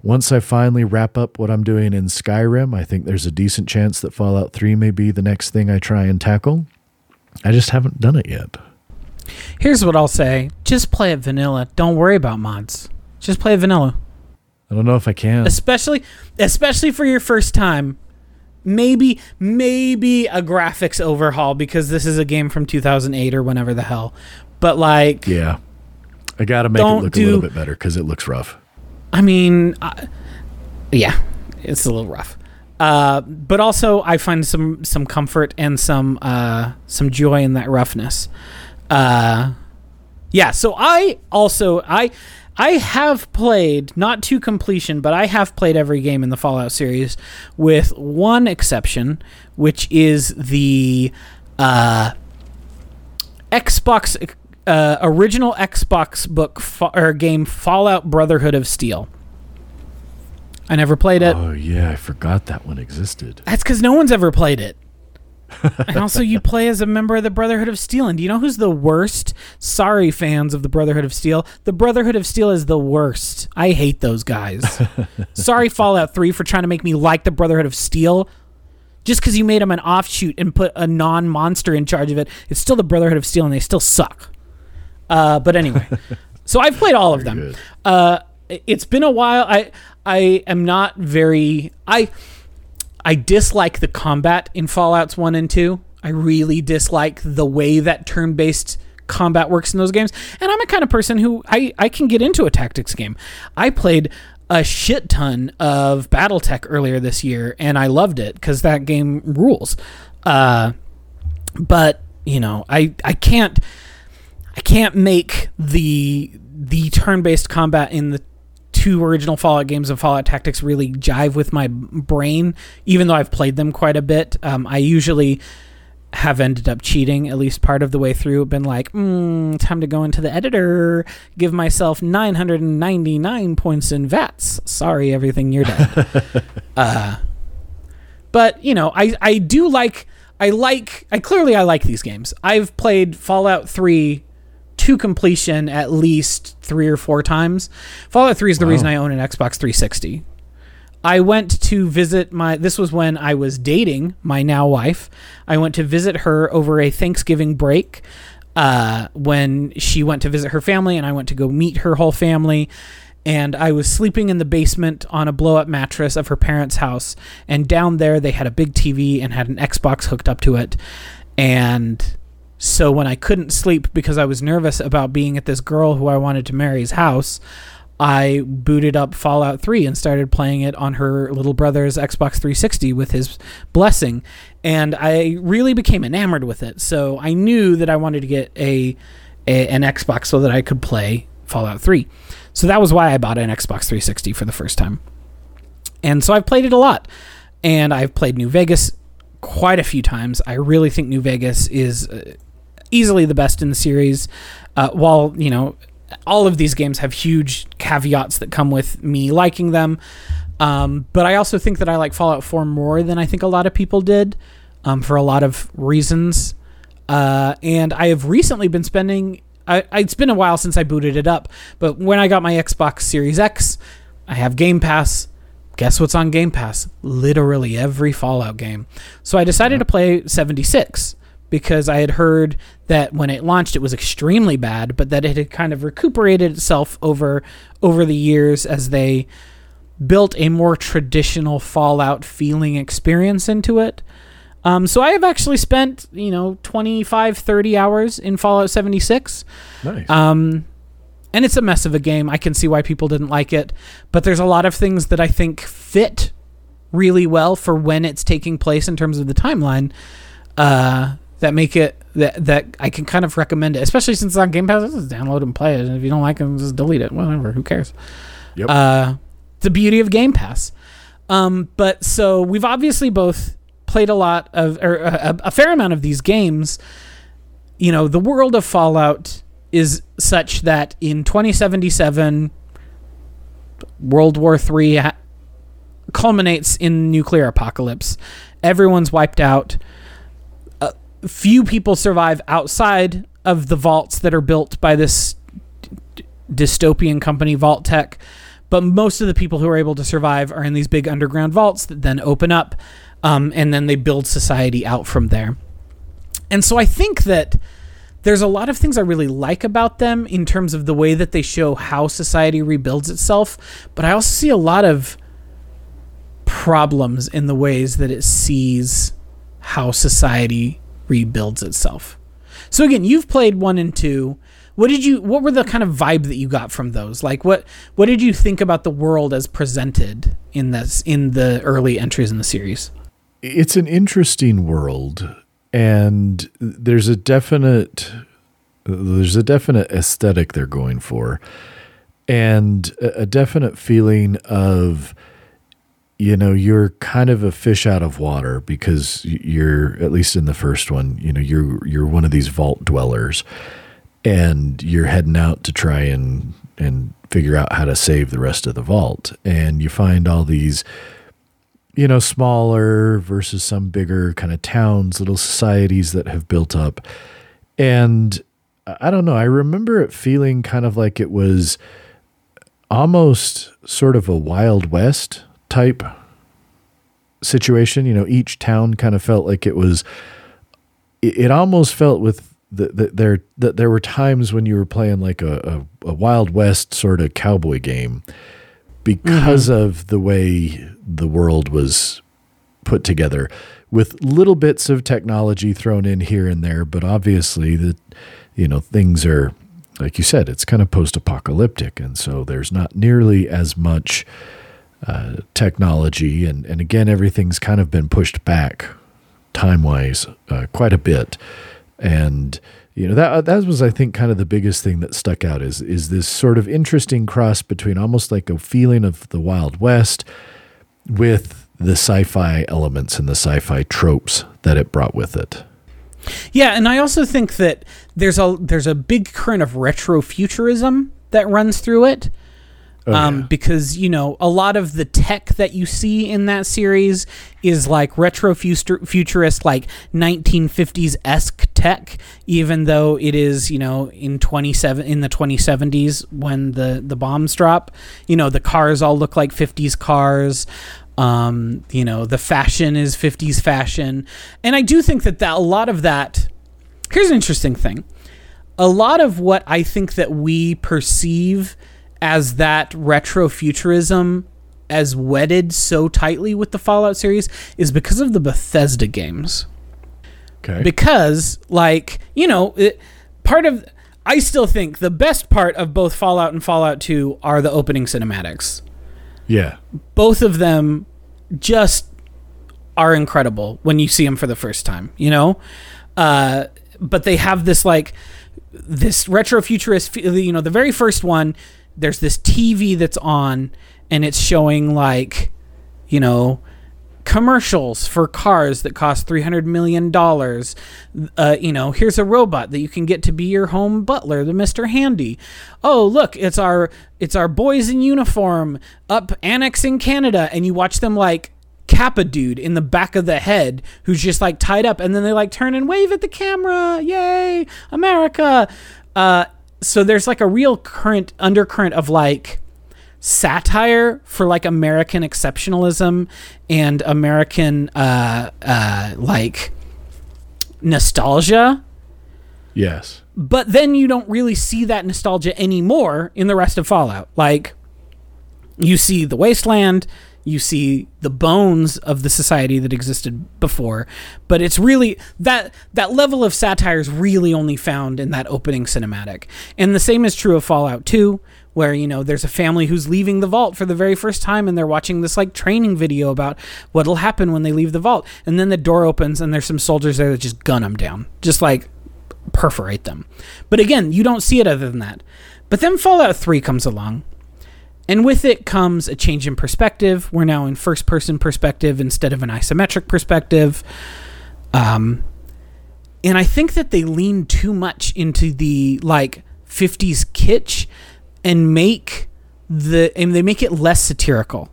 once I finally wrap up what I'm doing in Skyrim, I think there's a decent chance that Fallout 3 may be the next thing I try and tackle. I just haven't done it yet. Here's what I'll say: just play it vanilla. Don't worry about mods. Just play it vanilla, I don't know if I can. especially especially for your first time. Maybe maybe a graphics overhaul because this is a game from 2008 or whenever the hell. But like, Yeah. I got to make it look do- a little bit better because it looks rough. I mean, I, yeah, it's a little rough. Uh, but also, I find some some comfort and some uh, some joy in that roughness. Uh, yeah. So I also I I have played not to completion, but I have played every game in the Fallout series, with one exception, which is the uh, Xbox uh, original Xbox book fa- or game Fallout Brotherhood of Steel. I never played it. Oh, yeah. I forgot that one existed. That's because no one's ever played it. and also, you play as a member of the Brotherhood of Steel. And do you know who's the worst? Sorry, fans of the Brotherhood of Steel. The Brotherhood of Steel is the worst. I hate those guys. Sorry, Fallout 3, for trying to make me like the Brotherhood of Steel. Just because you made them an offshoot and put a non monster in charge of it, it's still the Brotherhood of Steel and they still suck. Uh, but anyway, so I've played all of them. Uh, it's been a while. I I am not very I I dislike the combat in Fallout's 1 and 2. I really dislike the way that turn-based combat works in those games. And I'm a kind of person who I I can get into a tactics game. I played a shit ton of BattleTech earlier this year and I loved it cuz that game rules. Uh but, you know, I I can't I can't make the the turn-based combat in the two original Fallout games of Fallout Tactics really jive with my brain, even though I've played them quite a bit. Um, I usually have ended up cheating at least part of the way through. Been like, mm, time to go into the editor, give myself 999 points in VATS. Sorry, everything you're done. uh, but you know, I I do like I like I clearly I like these games. I've played Fallout 3 to completion at least 3 or 4 times. Fallout 3 is the Wow. reason I own an Xbox 360. I went to visit my this was when I was dating my now wife. I went to visit her over a Thanksgiving break uh, when she went to visit her family and I went to go meet her whole family and I was sleeping in the basement on a blow up mattress of her parents' house and down there they had a big TV and had an Xbox hooked up to it and so when I couldn't sleep because I was nervous about being at this girl who I wanted to marry's house, I booted up Fallout 3 and started playing it on her little brother's Xbox 360 with his blessing. And I really became enamored with it. So I knew that I wanted to get a, a an Xbox so that I could play Fallout 3. So that was why I bought an Xbox 360 for the first time. And so I've played it a lot. And I've played New Vegas quite a few times. I really think New Vegas is uh, easily the best in the series. Uh, while, you know, all of these games have huge caveats that come with me liking them. Um, but I also think that I like Fallout 4 more than I think a lot of people did um, for a lot of reasons. Uh, and I have recently been spending. I, it's been a while since I booted it up, but when I got my Xbox Series X, I have Game Pass. Guess what's on Game Pass? Literally every Fallout game. So I decided to play 76 because I had heard that when it launched it was extremely bad, but that it had kind of recuperated itself over over the years as they built a more traditional Fallout feeling experience into it. Um, so I have actually spent, you know, 25, 30 hours in Fallout 76. Nice. Um, and it's a mess of a game. I can see why people didn't like it, but there's a lot of things that I think fit really well for when it's taking place in terms of the timeline. Uh, that make it that that I can kind of recommend it, especially since it's on Game Pass. Just download and play it, and if you don't like it, just delete it. Whatever, who cares? Yep. Uh, the beauty of Game Pass. Um, but so we've obviously both played a lot of or a, a fair amount of these games. You know, the world of Fallout is such that in 2077, World War III ha- culminates in nuclear apocalypse. Everyone's wiped out. Few people survive outside of the vaults that are built by this d- dystopian company, Vault-Tec. But most of the people who are able to survive are in these big underground vaults that then open up, um, and then they build society out from there. And so I think that there's a lot of things I really like about them in terms of the way that they show how society rebuilds itself, but I also see a lot of problems in the ways that it sees how society rebuilds itself. So again, you've played 1 and 2. What did you what were the kind of vibe that you got from those? Like what what did you think about the world as presented in this in the early entries in the series? it's an interesting world and there's a definite there's a definite aesthetic they're going for and a definite feeling of you know you're kind of a fish out of water because you're at least in the first one you know you're you're one of these vault dwellers and you're heading out to try and and figure out how to save the rest of the vault and you find all these you know, smaller versus some bigger kind of towns, little societies that have built up. And I don't know, I remember it feeling kind of like it was almost sort of a Wild West type situation. You know, each town kind of felt like it was, it, it almost felt with that the, there that there were times when you were playing like a, a, a Wild West sort of cowboy game because mm-hmm. of the way the world was put together with little bits of technology thrown in here and there but obviously the you know things are like you said it's kind of post-apocalyptic and so there's not nearly as much uh, technology and and again everything's kind of been pushed back time-wise uh, quite a bit and you know that that was I think kind of the biggest thing that stuck out is is this sort of interesting cross between almost like a feeling of the Wild West with the sci-fi elements and the sci-fi tropes that it brought with it. Yeah, and I also think that there's a there's a big current of retrofuturism that runs through it. Oh, um, yeah. because you know a lot of the tech that you see in that series is like retro futurist, like 1950s esque tech, even though it is you know in 27 in the 2070s when the the bombs drop. You know the cars all look like 50s cars. Um, you know the fashion is 50s fashion, and I do think that that a lot of that. Here's an interesting thing. A lot of what I think that we perceive as that retro futurism as wedded so tightly with the Fallout series is because of the Bethesda games. Okay. Because, like, you know, it, part of. I still think the best part of both Fallout and Fallout 2 are the opening cinematics. Yeah. Both of them just are incredible when you see them for the first time, you know? Uh, but they have this, like, this retro futurist, you know, the very first one there's this TV that's on and it's showing like, you know, commercials for cars that cost $300 million. Uh, you know, here's a robot that you can get to be your home butler, the Mr. Handy. Oh, look, it's our it's our boys in uniform up annexing Canada and you watch them like cap a dude in the back of the head who's just like tied up and then they like turn and wave at the camera. Yay, America. Uh, so there's like a real current undercurrent of like satire for like American exceptionalism and American uh uh like nostalgia. Yes. But then you don't really see that nostalgia anymore in the rest of Fallout. Like you see the wasteland, you see the bones of the society that existed before. But it's really that that level of satire is really only found in that opening cinematic. And the same is true of fallout 2 where you know there's a family who's leaving the vault for the very first time and they're watching this like training video about what'll happen when they leave the vault. And then the door opens and there's some soldiers there that just gun them down. Just like perforate them. But again you don't see it other than that. But then fallout 3 comes along and with it comes a change in perspective. We're now in first person perspective instead of an isometric perspective. Um, and I think that they lean too much into the like 50s kitsch and make the and they make it less satirical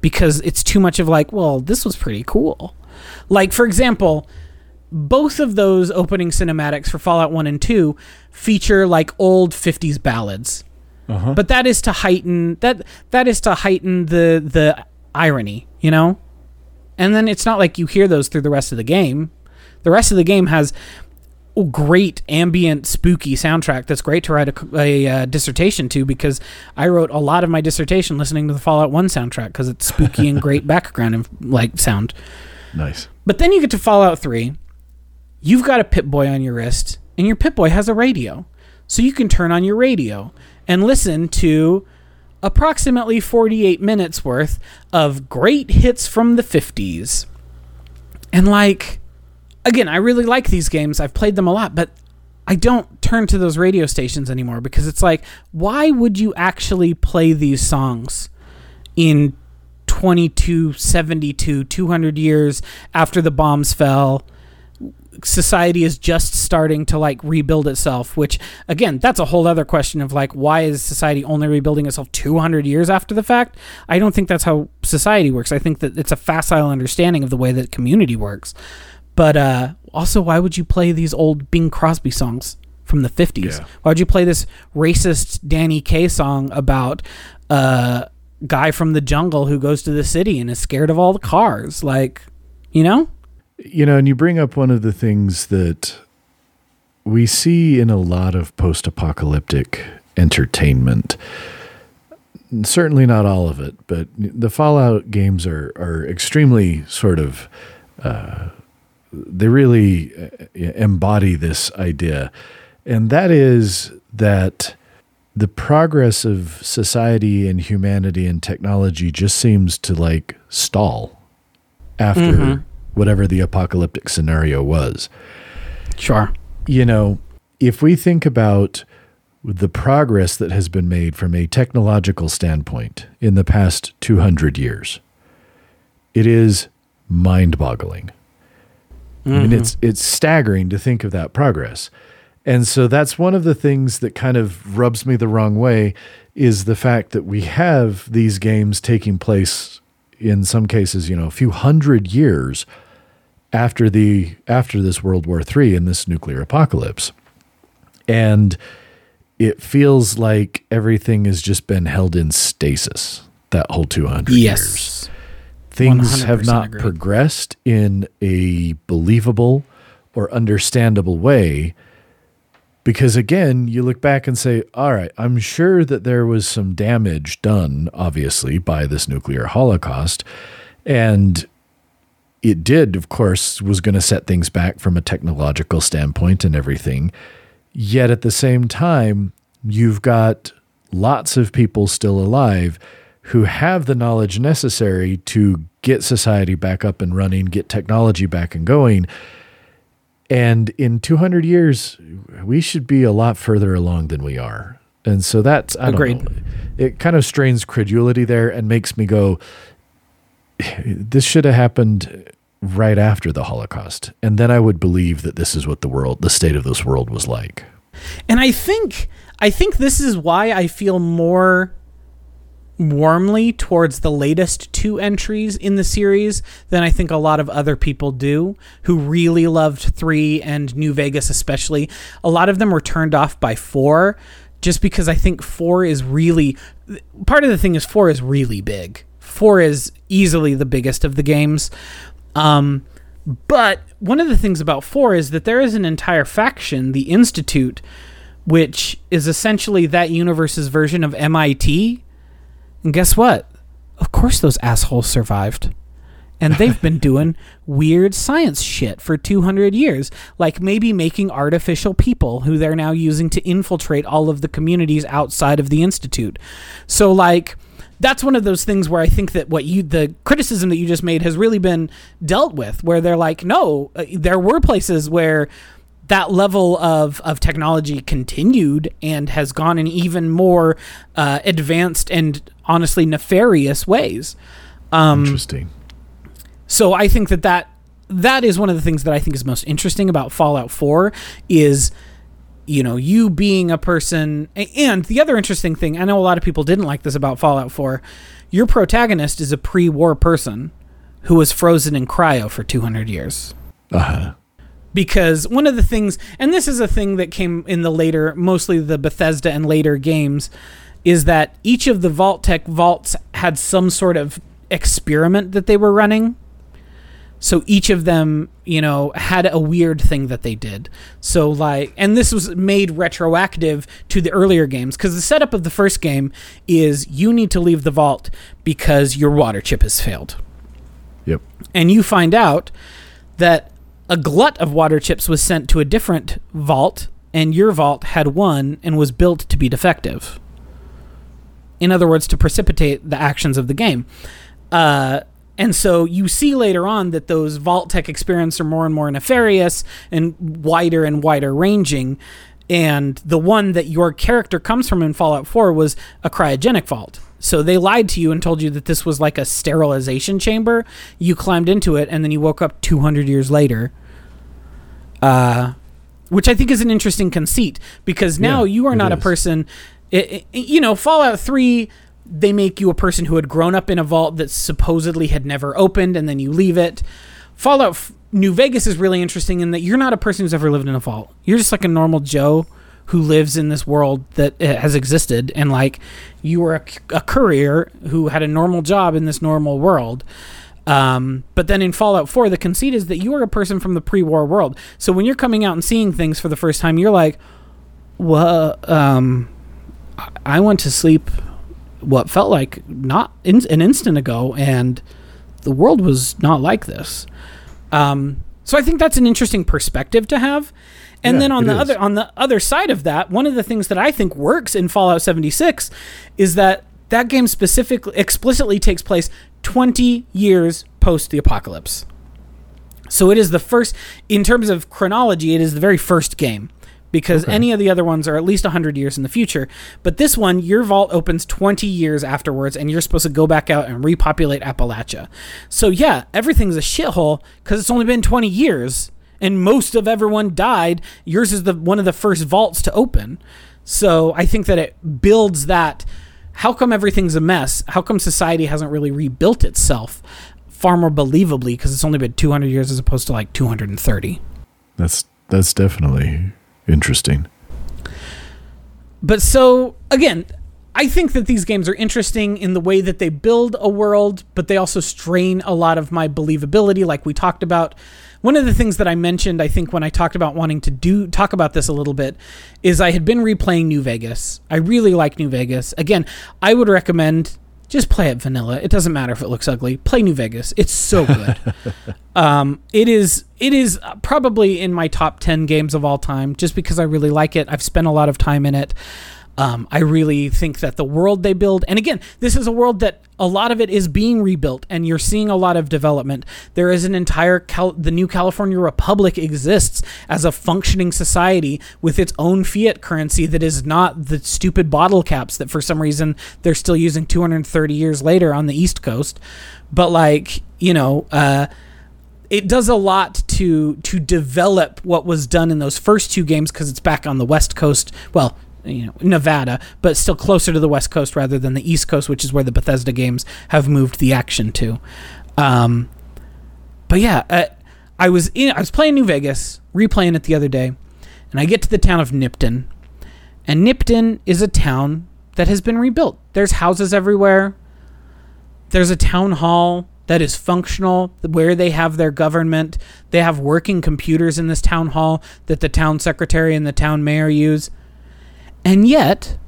because it's too much of like, well, this was pretty cool. Like for example, both of those opening cinematics for Fallout 1 and 2 feature like old 50s ballads uh-huh. But that is to heighten that that is to heighten the the irony, you know? And then it's not like you hear those through the rest of the game. The rest of the game has a great ambient spooky soundtrack that's great to write a, a uh, dissertation to because I wrote a lot of my dissertation listening to the Fallout 1 soundtrack because it's spooky and great background and like sound. Nice. But then you get to Fallout 3. You've got a Pip-Boy on your wrist and your Pip-Boy has a radio. So you can turn on your radio and listen to approximately 48 minutes worth of great hits from the 50s. And like again, I really like these games. I've played them a lot, but I don't turn to those radio stations anymore because it's like why would you actually play these songs in 2272 200 years after the bombs fell society is just starting to like rebuild itself which again that's a whole other question of like why is society only rebuilding itself 200 years after the fact? I don't think that's how society works. I think that it's a facile understanding of the way that community works. But uh also why would you play these old bing crosby songs from the 50s Yeah. why would you play this racist danny kaye song about a guy from the jungle who goes to the city and is scared of all the cars? Like you know You know, and you bring up one of the things that we see in a lot of post apocalyptic entertainment. Certainly not all of it, but the Fallout games are, are extremely sort of, uh, they really uh, embody this idea. And that is that the progress of society and humanity and technology just seems to like stall after Mhm. Whatever the apocalyptic scenario was. sure You know, if we think about the progress that has been made from a technological standpoint in the past 200 years, it is mind-boggling. I mean, mm-hmm. it's it's staggering to think of that progress. And so that's one of the things that kind of rubs me the wrong way is the fact that we have these games taking place in some cases, you know, a few hundred years after the after this World War III and this nuclear apocalypse. And it feels like everything has just been held in stasis that whole 200 years things have not agreed. progressed in a believable or understandable way because again you look back and say all right i'm sure that there was some damage done obviously by this nuclear holocaust and it did of course was going to set things back from a technological standpoint and everything yet at the same time you've got lots of people still alive who have the knowledge necessary to get society back up and running, get technology back and going. And in 200 years, we should be a lot further along than we are. And so that's, I don't Agreed. know, it kind of strains credulity there and makes me go, this should have happened right after the Holocaust. And then I would believe that this is what the world, the state of this world was like. And I think I think this is why I feel more warmly towards the latest two entries in the series than I think a lot of other people do who really loved 3 and New Vegas especially. A lot of them were turned off by 4 just because I think 4 is really part of the thing is 4 is really big. 4 is easily the biggest of the games. Um but one of the things about 4 is that there is an entire faction, the Institute, which is essentially that universe's version of MIT. And guess what? Of course, those assholes survived. And they've been doing weird science shit for 200 years, like maybe making artificial people who they're now using to infiltrate all of the communities outside of the Institute. So, like, that's one of those things where I think that what you, the criticism that you just made has really been dealt with, where they're like, no, uh, there were places where that level of, of technology continued and has gone in even more uh, advanced and honestly nefarious ways. Um, Interesting. so I think that, that that is one of the things that I think is most interesting about Fallout 4 is you know you being a person and the other interesting thing I know a lot of people didn't like this about Fallout 4 your protagonist is a pre-war person who was frozen in cryo for 200 years Uh-huh. because one of the things and this is a thing that came in the later mostly the Bethesda and later games is that each of the Vault-Tec vaults had some sort of experiment that they were running so each of them you know had a weird thing that they did so like and this was made retroactive to the earlier games because the setup of the first game is you need to leave the vault because your water chip has failed Yep. and you find out that a glut of water chips was sent to a different vault, and your vault had one and was built to be defective. In other words, to precipitate the actions of the game. Uh, and so you see later on that those Vault-Tec experiments are more and more nefarious and wider and wider ranging. And the one that your character comes from in Fallout 4 was a cryogenic vault. So they lied to you and told you that this was like a sterilization chamber. You climbed into it and then you woke up 200 years later uh, which I think is an interesting conceit because now Yeah, you are not a person. It, it- you know, Fallout Three, they make you a person who had grown up in a vault that supposedly had never opened, and then you leave it. Fallout New Vegas is really interesting in that you're not a person who's ever lived in a vault. You're just like a normal Joe who lives in this world that uh, has existed, and like you were a courier who had a normal job in this normal world. Um, but then in Fallout 4, the conceit is that you are a person from the pre-war world. So when you're coming out and seeing things for the first time, you're like, "Well, um, I- I went to sleep what felt like not in, an instant ago, and the world was not like this." Um, so I think that's an interesting perspective to have. And Yeah, then on the is. other on the other side of that, one of the things that I think works in Fallout 76 is that that game specifically explicitly takes place 20 years post the apocalypse. So it is the first in terms of chronology, it is the very first game because any of the other ones are at least 100 years in the future. But this one, your vault opens 20 years afterwards and you're supposed to go back out and repopulate Appalachia. So yeah, everything's a shithole cuz it's only been 20 years and most of everyone died. Yours is the one of the first vaults to open. So I think that it builds that how come everything's a mess? How come society hasn't really rebuilt itself far more believably because it's only been 200 years as opposed to like 230. That's that's definitely interesting. But so again, I think that these games are interesting in the way that they build a world, but they also strain a lot of my believability, like we talked about. One of the things that I mentioned, I think, when I talked about wanting to do talk about this a little bit, is I had been replaying New Vegas. I really like New Vegas. Again, I would recommend just play it vanilla. It doesn't matter if it looks ugly. Play New Vegas. It's so good. um, it is it is probably in my top 10 games of all time just because I really like it. I've spent a lot of time in it. Um, I really think that the world they build, and again, this is a world that a lot of it is being rebuilt, and you're seeing a lot of development. There is an entire Cal- the new California Republic exists as a functioning society with its own fiat currency that is not the stupid bottle caps that for some reason they're still using 230 years later on the East Coast. But like you know. Uh, it does a lot to to develop what was done in those first two games because it's back on the west coast well you know nevada but still closer to the west coast rather than the east coast which is where the bethesda games have moved the action to. Um, but yeah uh, i was in i was playing new vegas replaying it the other day and i get to the town of nipton. And nipton is a town that has been rebuilt. There's houses everywhere. There's a town hall that is functional where they have their government. They have working computers in this town hall that the town secretary and the town mayor use and yet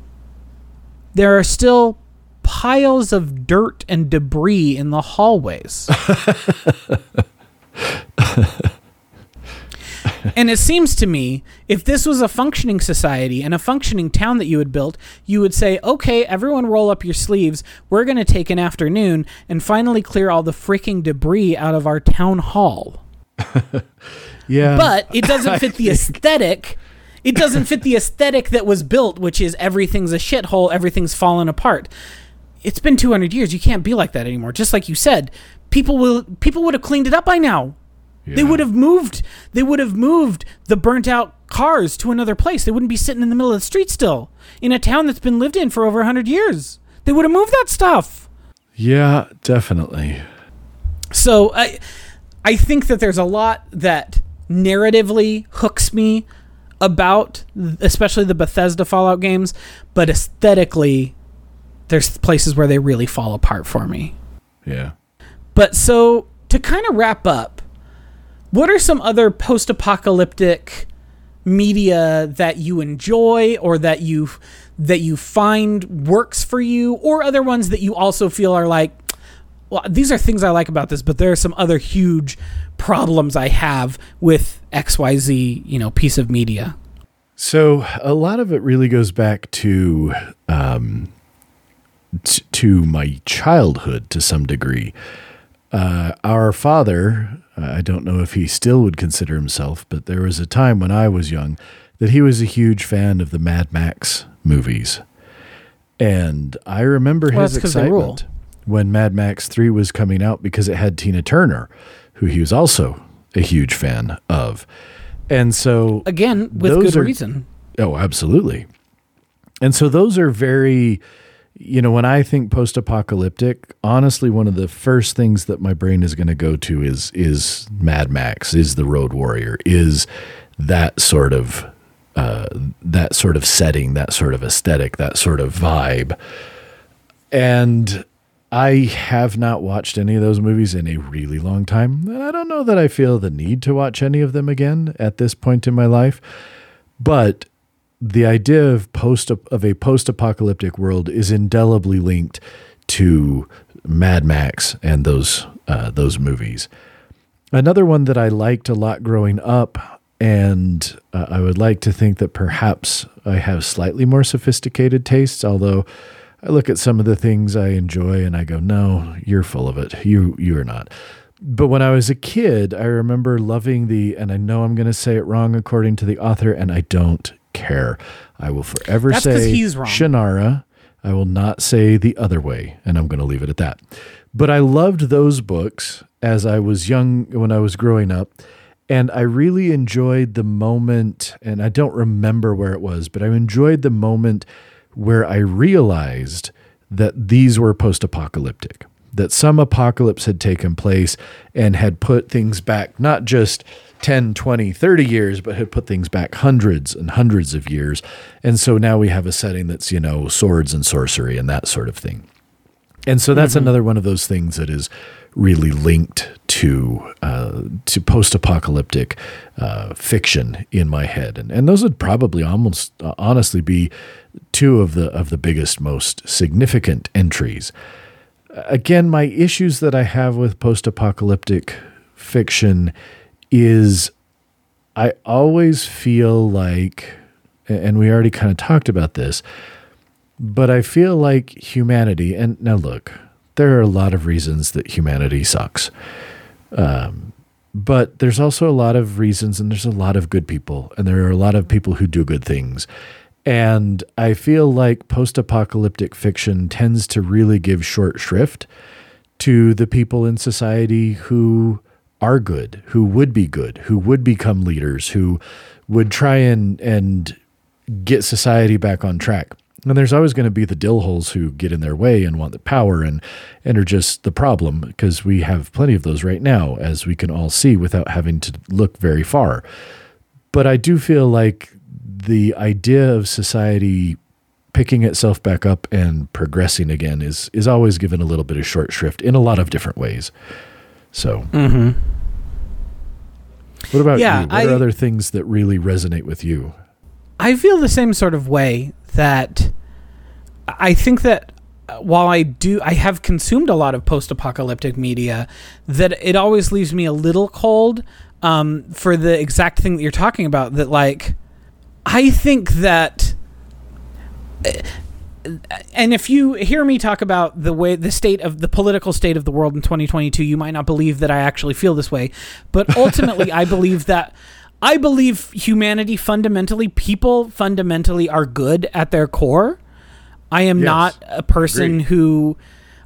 there are still piles of dirt and debris in the hallways and it seems to me if this was a functioning society and a functioning town that you had built, you would say, okay, everyone roll up your sleeves. We're going to take an afternoon and finally clear all the freaking debris out of our town hall. Yeah. But it doesn't fit the aesthetic. It doesn't fit the aesthetic that was built, which is everything's a shithole, everything's fallen apart. It's been 200 years. You can't be like that anymore. Just like you said, people will people would have cleaned it up by now. They would have moved. They would have moved the burnt out cars to another place. They wouldn't be sitting in the middle of the street still in a town that's been lived in for over 100 years. They would have moved that stuff. Yeah, definitely. So I I think that there's a lot that narratively hooks me about especially the Bethesda Fallout games, but aesthetically there's places where they really fall apart for me. Yeah. But so to kind of wrap up, what are some other post-apocalyptic media that you enjoy or that you that you find works for you or other ones that you also feel are like well, these are things I like about this, but there are some other huge problems I have with XYZ, you know, piece of media. So a lot of it really goes back to um, t- to my childhood to some degree. Uh, our father, I don't know if he still would consider himself, but there was a time when I was young that he was a huge fan of the Mad Max movies, and I remember Well, his that's 'cause they rule. excitement when Mad Max Three was coming out because it had Tina Turner, who he was also a huge fan of. And so Again, with good are- reason. Oh, absolutely. And so those are very, you know, when I think post-apocalyptic, honestly, one of the first things that my brain is going to go to is is Mad Max, is the Road Warrior, is that sort of uh, that sort of setting, that sort of aesthetic, that sort of vibe. And I have not watched any of those movies in a really long time. And I don't know that I feel the need to watch any of them again at this point in my life. But the idea of post of a post-apocalyptic world is indelibly linked to Mad Max and those uh, those movies. Another one that I liked a lot growing up, and uh, I would like to think that perhaps I have slightly more sophisticated tastes, although I look at some of the things I enjoy and I go, "No, you're full of it. You you are not." But when I was a kid, I remember loving the, and I know I'm going to say it wrong according to the author, and I don't care. I will forever That's say he's wrong. Shannara. I will not say the other way, and I'm going to leave it at that. But I loved those books as I was young, when I was growing up. And I really enjoyed the moment, and I don't remember where it was, but I enjoyed the moment where I realized that these were post apocalyptic, that some apocalypse had taken place and had put things back, not just 10, 20, 30 years, but had put things back hundreds and hundreds of years. And so now we have a setting that's, you know, swords and sorcery and that sort of thing. And so that's mm-hmm. another one of those things that is really linked to uh, to post apocalyptic uh, fiction in my head, and and those would probably almost uh, honestly be two of the of the biggest, most significant entries. Again, my issues that I have with post apocalyptic fiction is I always feel like, and we already kind of talked about this, but I feel like humanity, and now look, there are a lot of reasons that humanity sucks. Um, but there's also a lot of reasons, and there's a lot of good people, and there are a lot of people who do good things. And I feel like post apocalyptic fiction tends to really give short shrift to the people in society who are good, who would be good, who would become leaders, who would try and, and get society back on track. And there's always going to be the dill holes who get in their way and want the power and, and are just the problem because we have plenty of those right now, as we can all see without having to look very far. But I do feel like the idea of society picking itself back up and progressing again is is always given a little bit of short shrift in a lot of different ways. So, mm-hmm. what about Yeah, you? What I- are other things that really resonate with you? I feel the same sort of way that I think that uh, while I do, I have consumed a lot of post apocalyptic media, that it always leaves me a little cold um, for the exact thing that you're talking about. That, like, I think that. And if you hear me talk about the way the state of the political state of the world in 2022, you might not believe that I actually feel this way. But ultimately, I believe that I believe humanity fundamentally, people fundamentally are good at their core. I am Yes. not a person Agreed. who,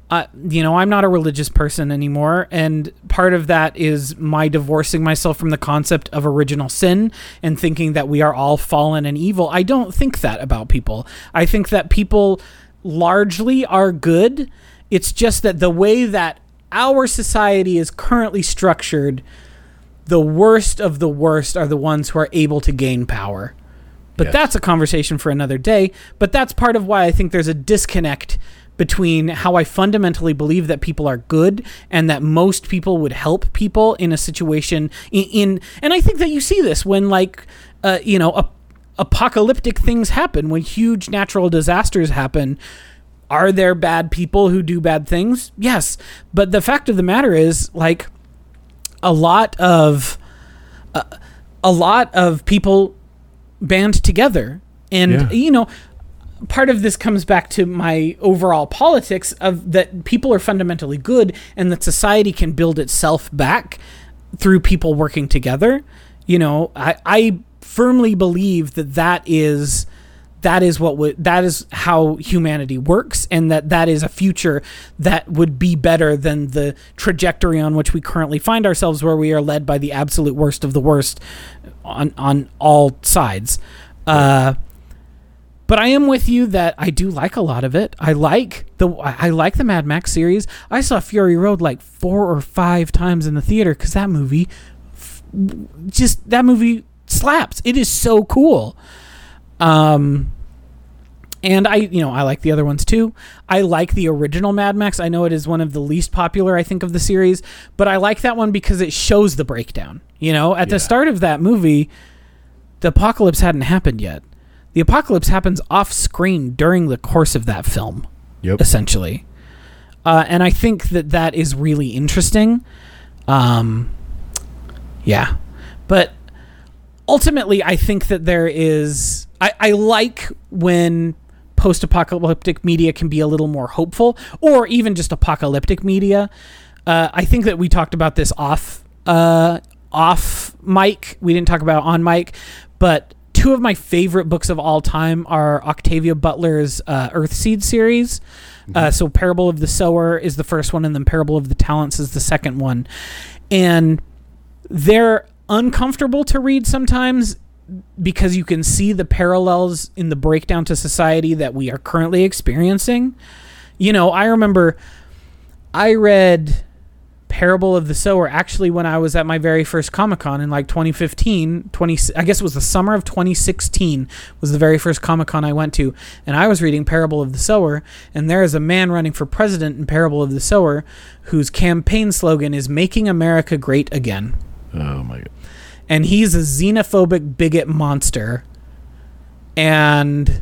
uh, you know, I'm not a religious person anymore. And part of that is my divorcing myself from the concept of original sin and thinking that we are all fallen and evil. I don't think that about people. I think that people largely are good. It's just that the way that our society is currently structured, the worst of the worst are the ones who are able to gain power. But Yes. that's a conversation for another day. But that's part of why I think there's a disconnect between how I fundamentally believe that people are good and that most people would help people in a situation in, in and I think that you see this when like uh, you know a, apocalyptic things happen when huge natural disasters happen are there bad people who do bad things yes but the fact of the matter is like a lot of uh, a lot of people band together. And Yeah. you know part of this comes back to my overall politics of that people are fundamentally good and that society can build itself back through people working together. You know i i firmly believe that that is that is what would that is how humanity works and that that is a future that would be better than the trajectory on which we currently find ourselves where we are led by the absolute worst of the worst on on all sides. Uh, but I am with you that I do like a lot of it. I like the I like the Mad Max series. I saw Fury Road like four or five times in the theater because that movie, f- just that movie slaps. It is so cool. Um, and I, you know, I like the other ones too. I like the original Mad Max. I know it is one of the least popular, I think, of the series, but I like that one because it shows the breakdown. You know, at Yeah. the start of that movie, the apocalypse hadn't happened yet. The apocalypse happens off screen during the course of that film, Yep. essentially. Uh, and I think that that is really interesting. Um, yeah. But ultimately, I think that there is. I, I like when post apocalyptic media can be a little more hopeful, or even just apocalyptic media. Uh, I think that we talked about this off uh, off mic. We didn't talk about it on mic, but two of my favorite books of all time are Octavia Butler's uh, Earthseed series. Uh, so, Parable of the Sower is the first one, and then Parable of the Talents is the second one. And they're uncomfortable to read sometimes because you can see the parallels in the breakdown to society that we are currently experiencing. You know, I remember I read Parable of the Sower actually when I was at my very first Comic Con in like 2015, 20 I guess it was the summer of 2016 was the very first Comic Con I went to and I was reading Parable of the Sower and there is a man running for president in Parable of the Sower whose campaign slogan is making America great again Oh my god. And he's a xenophobic bigot monster. And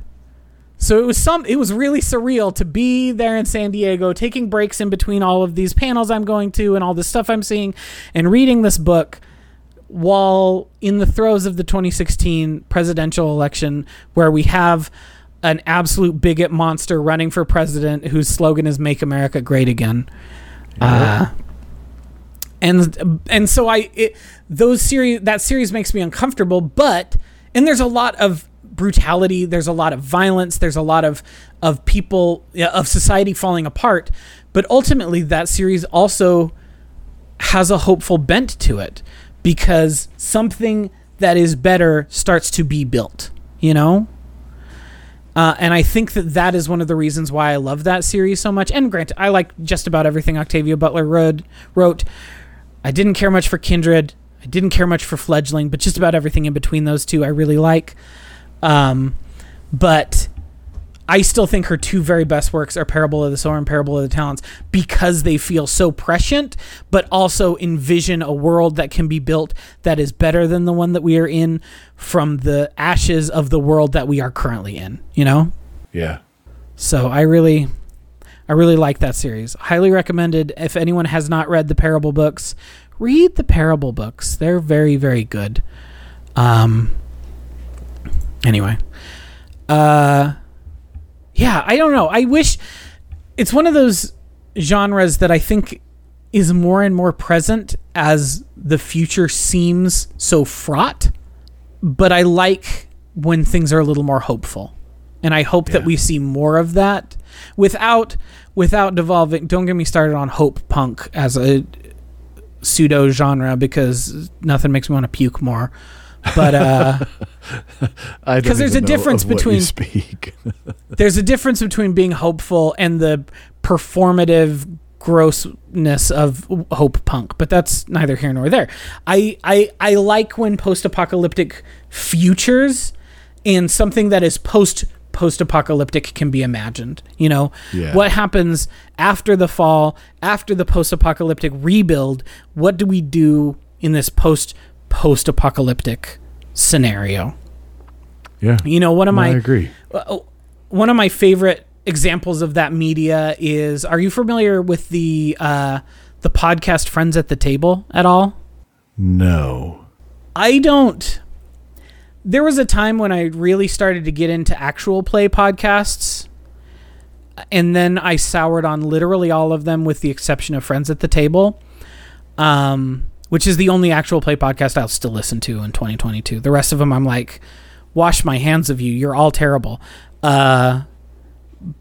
so it was some it was really surreal to be there in San Diego taking breaks in between all of these panels I'm going to and all this stuff I'm seeing and reading this book while in the throes of the 2016 presidential election where we have an absolute bigot monster running for president whose slogan is make America great again. Uh, and and so I it, those series that series makes me uncomfortable. But and there's a lot of brutality. There's a lot of violence. There's a lot of of people of society falling apart. But ultimately, that series also has a hopeful bent to it because something that is better starts to be built. You know. Uh, and I think that that is one of the reasons why I love that series so much. And granted, I like just about everything Octavia Butler wrote. wrote. I didn't care much for Kindred. I didn't care much for Fledgling, but just about everything in between those two I really like. Um, but I still think her two very best works are Parable of the Sower and Parable of the Talents because they feel so prescient, but also envision a world that can be built that is better than the one that we are in from the ashes of the world that we are currently in, you know? Yeah. So I really I really like that series. Highly recommended if anyone has not read the Parable books, read the Parable books. They're very very good. Um anyway. Uh yeah, I don't know. I wish it's one of those genres that I think is more and more present as the future seems so fraught. But I like when things are a little more hopeful. And I hope that we see more of that without without devolving don't get me started on hope punk as a pseudo genre because nothing makes me want to puke more. But uh I don't 'Cause there's a difference of what you between- speak. there's a difference between being hopeful and the performative grossness of hope punk but that's neither here nor there i i i like when post-apocalyptic futures and something that is post post-apocalyptic can be imagined you know Yeah. what happens after the fall after the post-apocalyptic rebuild what do we do in this post post-apocalyptic scenario yeah. you know one of No, my I agree. uh, one of my favorite examples of that media is are you familiar with the uh the podcast friends at the table at all No. i don't there was a time when i really started to get into actual play podcasts and then i soured on literally all of them with the exception of friends at the table um which is the only actual play podcast i'll still listen to in 2022 the rest of them i'm like wash my hands of you. You're all terrible. Uh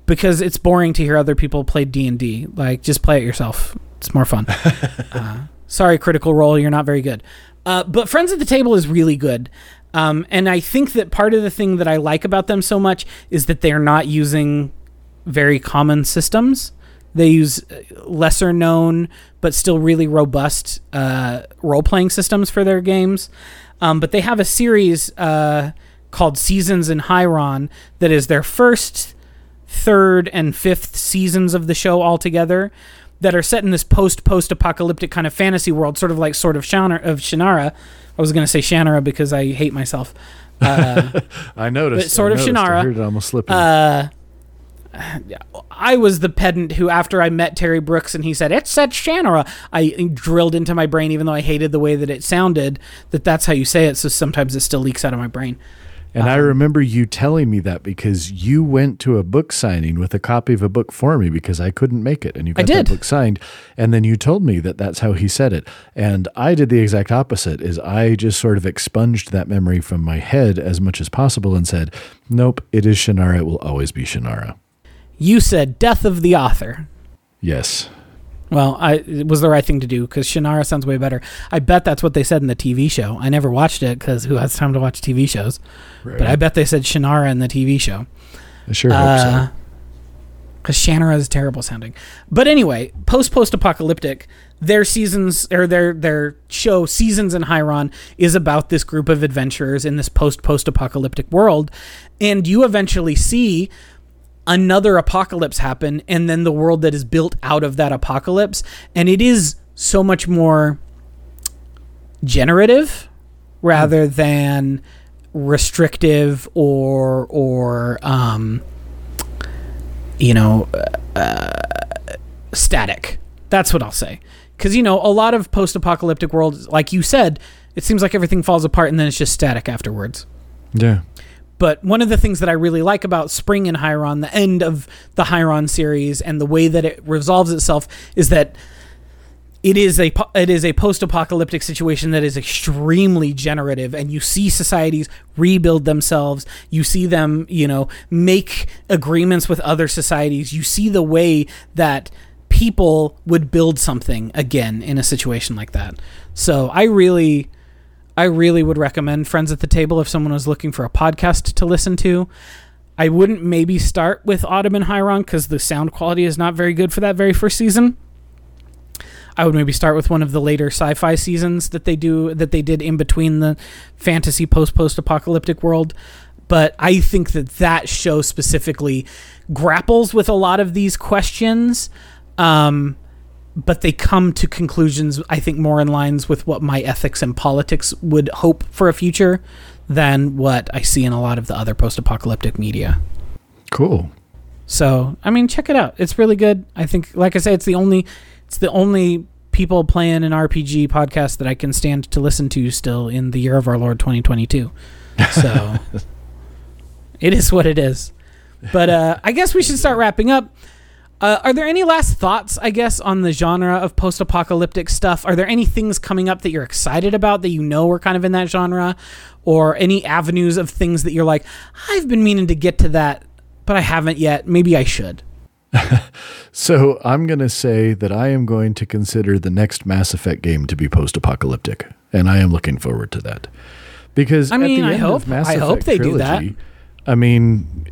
because it's boring to hear other people play d&d like just play it yourself. It's more fun. Uh, sorry critical role you're not very good. Uh, but Friends at the Table is really good. Um, and I think that part of the thing that I like about them so much is that they're not using very common systems. They use uh, lesser known but still really robust uh, role playing systems for their games. Um, but they have a series uh, called Seasons in Hieron that is their first, third, and fifth seasons of the show altogether that are set in this post post apocalyptic kind of fantasy world, sort of like Sword of Shannara. Of Shannara. I was going to say Shannara because I hate myself. Uh, I noticed. But sort I of noticed. Shannara. I heard it almost slipping. uh, I was the pedant who, after I met Terry Brooks and he said, It said Shannara, I drilled into my brain, even though I hated the way that it sounded, that that's how you say it. So sometimes it still leaks out of my brain. And I uh-huh. remember you telling me that because you went to a book signing with a copy of a book for me because I couldn't make it, and you got that book signed, and then you told me that that's how he said it, and I did the exact opposite. Is I just sort of expunged that memory from my head as much as possible and said, "Nope, it is Shannara. It will always be Shannara." You said Death of the Author. Yes. Well, I, it was the right thing to do because Shannara sounds way better. I bet that's what they said in the TV show. I never watched it because who has time to watch TV shows? But I bet they said Shannara in the TV show. I sure hope so. Uh, because Shannara is terrible sounding. But anyway, post post apocalyptic, their seasons or their their show Seasons in Hieron is about this group of adventurers in this post post apocalyptic world, and you eventually see another apocalypse happen, and then the world that is built out of that apocalypse, and it is so much more generative rather than restrictive or or um, you know uh, static. That's what I'll say. Because you know a lot of post-apocalyptic worlds, like you said, it seems like everything falls apart and then it's just static afterwards. Yeah. But one of the things that I really like about Spring in Hieron, the end of the Hieron series, and the way that it resolves itself is that it is a it is a post-apocalyptic situation that is extremely generative and you see societies rebuild themselves. You see them you know make agreements with other societies. You see the way that people would build something again in a situation like that. So i really i really would recommend friends at the table if someone was looking for a podcast to listen to. I wouldn't maybe start with autumn and hieron because the sound quality is not very good for that very first season. I would maybe start with one of the later sci-fi seasons that they do that they did in between the fantasy post post apocalyptic world. But I think that that show specifically grapples with a lot of these questions, um, but they come to conclusions I think more in lines with what my ethics and politics would hope for a future than what I see in a lot of the other post apocalyptic media. Cool. So I mean, check it out. It's really good. I think, like I say, it's the only, it's the only people playing an RPG podcast that I can stand to listen to still in the year of our Lord 2022. So it is what it is. But uh, I guess we should start wrapping up. Uh, are there any last thoughts, I guess, on the genre of post apocalyptic stuff? Are there any things coming up that you're excited about that you know are kind of in that genre? Or any avenues of things that you're like, I've been meaning to get to that, but I haven't yet. Maybe I should. So I'm going to say that I am going to consider the next Mass Effect game to be post-apocalyptic, and I am looking forward to that. Because I at mean, the I end hope- of Mass I hope they do that. I mean,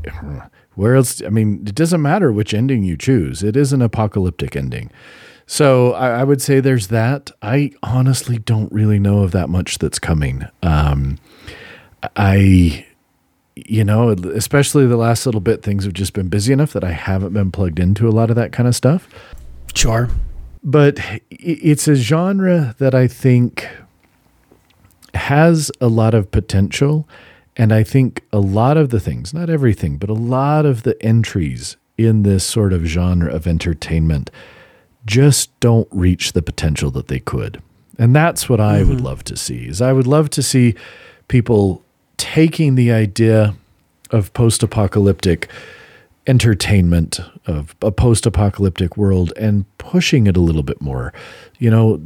where else? I mean, it doesn't matter which ending you choose; it is an apocalyptic ending. So I, I would say there's that. I honestly don't really know of that much that's coming. Um, I you know, especially the last little bit, things have just been busy enough that I haven't been plugged into a lot of that kind of stuff. Sure. But it's a genre that I think has a lot of potential. And I think a lot of the things, not everything, but a lot of the entries in this sort of genre of entertainment just don't reach the potential that they could. And that's what I would mm-hmm. love to see. Is I would love to see people taking the idea of post-apocalyptic entertainment of a post-apocalyptic world and pushing it a little bit more. You know,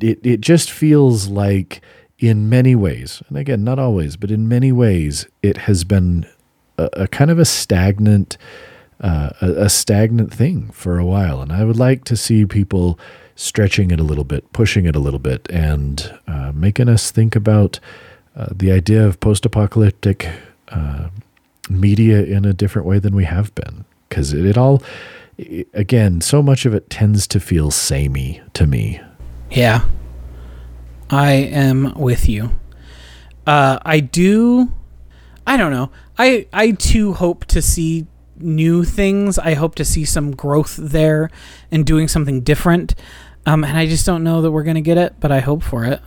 it it just feels like in many ways, and again, not always, but in many ways, it has been a, a kind of a stagnant uh, a, a stagnant thing for a while. And I would like to see people stretching it a little bit, pushing it a little bit, and uh, making us think about uh, the idea of post apocalyptic uh, media in a different way than we have been. Because it, it all, i again, so much of it tends to feel samey to me. Yeah. I am with you. Uh, I do. I don't know. I I too hope to see new things. I hope to see some growth there and doing something different. Um, and I just don't know that we're gonna get it, but I hope for it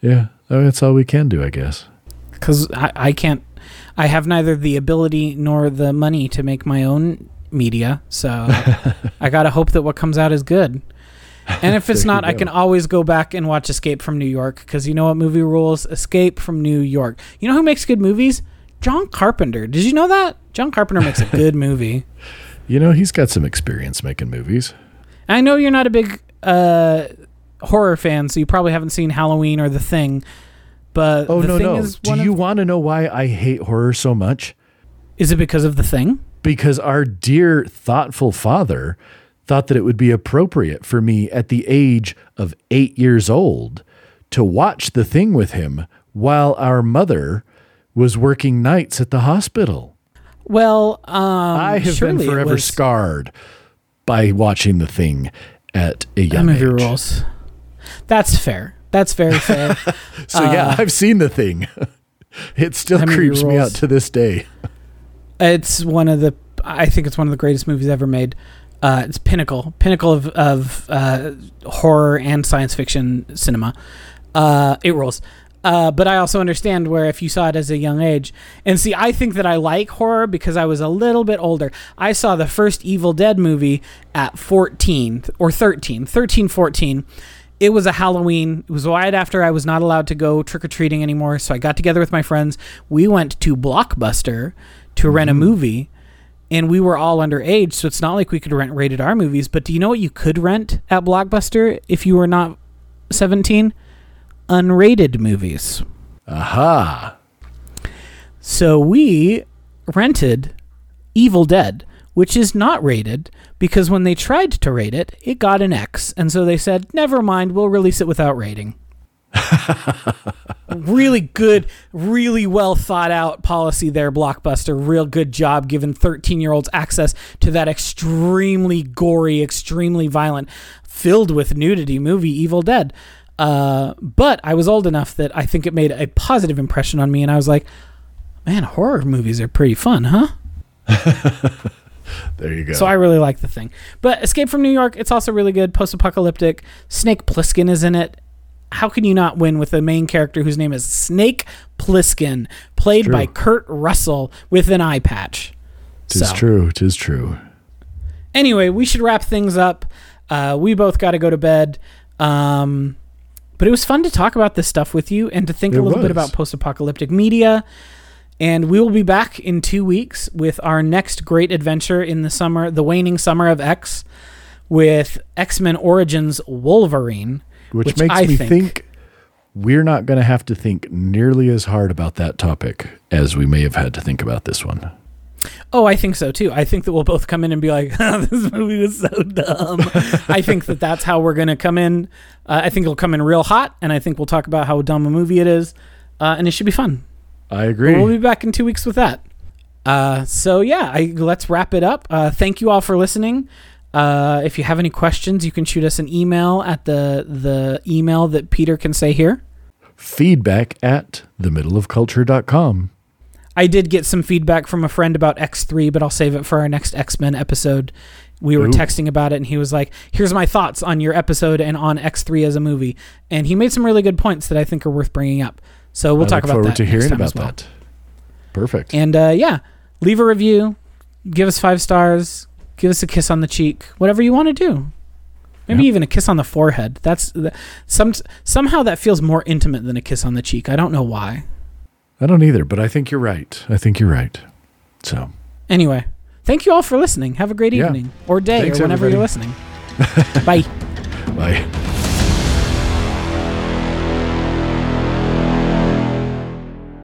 Yeah, I mean, that's all we can do, I guess. because I, I can't. I have neither the ability nor the money to make my own media, so I gotta hope that what comes out is good. And if it's not, I can always go back and watch Escape from New York because you know what movie rules? Escape from New York. You know who makes good movies? John Carpenter. Did you know that? John Carpenter makes a good movie. You know, he's got some experience making movies. I know you're not a big uh, horror fan, so you probably haven't seen Halloween or The Thing. But Oh, the no, thing no. is Do you of, want to know why I hate horror so much? is it because of The Thing? because our dear thoughtful father thought that it would be appropriate for me at the age of eight years old to watch the thing with him while our mother was working nights at the hospital. Well, um, I have been forever was- scarred by watching the thing at a young age. rules. That's fair. That's very fair. So yeah, I've seen the thing. it still creeps me out to this day. it's one of the. I think it's one of the greatest movies ever made. Uh, it's pinnacle, pinnacle of of uh, horror and science fiction cinema. Uh, it rules. Uh, but I also understand where if you saw it as a young age, and see, I think that I like horror because I was a little bit older. I saw the first Evil Dead movie at 14 or 13, 13, 14. It was a Halloween. It was right after I was not allowed to go trick or treating anymore. So I got together with my friends. We went to Blockbuster to rent a movie and we were all underage, so it's not like we could rent rated R movies. But do you know what you could rent at Blockbuster if you were not 17? Unrated movies. Aha. So we rented Evil Dead, which is not rated because when they tried to rate it, it got an X. And so they said, never mind, we'll release it without rating. really good, really well thought out policy there, Blockbuster. Real good job giving 13 year olds access to that extremely gory, extremely violent, filled with nudity movie, Evil Dead. Uh, but I was old enough that I think it made a positive impression on me, and I was like, man, horror movies are pretty fun, huh? There you go. So I really like the thing. But Escape from New York, it's also really good, post apocalyptic. Snake Plissken is in it. How can you not win with a main character whose name is Snake Plissken, played True. by Kurt Russell with an eye patch? Tis So- true. Tis true. Anyway, we should wrap things up. Uh, we both got to go to bed. Um, but it was fun to talk about this stuff with you and to think It a little bit about post apocalyptic media. And we will be back in two weeks with our next great adventure in the summer, the waning summer of X, with X Men Origins Wolverine. Which, Which makes I me think- think, we're not going to have to think nearly as hard about that topic as we may have had to think about this one. Oh, I think so too. I think that we'll both come in and be like, "This movie was so dumb." I think that that's how we're going to come in. Uh, I think it'll come in real hot, and I think we'll talk about how dumb a movie it is, uh, and it should be fun. I agree. We'll be back in two weeks with that. Uh, so yeah, I, let's wrap it up. Uh, thank you all for listening. Uh, if you have any questions, you can shoot us an email at the the email that Peter can say here. Feedback at themiddleofculture.com. I did get some feedback from a friend about X3, but I'll save it for our next X Men episode. We were Ooh. texting about it, and he was like, "Here's my thoughts on your episode and on X3 as a movie." And he made some really good points that I think are worth bringing up. So we'll I talk look about forward that to hearing about well. that. Perfect. And uh, yeah, leave a review, give us five stars, give us a kiss on the cheek, whatever you want to do. Maybe Yep. even a kiss on the forehead. That's th- some somehow that feels more intimate than a kiss on the cheek. I don't know why. I don't either, but I think you're right. I think you're right. So, Anyway, thank you all for listening. Have a great Yeah. evening or day Thanks, or whenever you're listening. Bye. bye.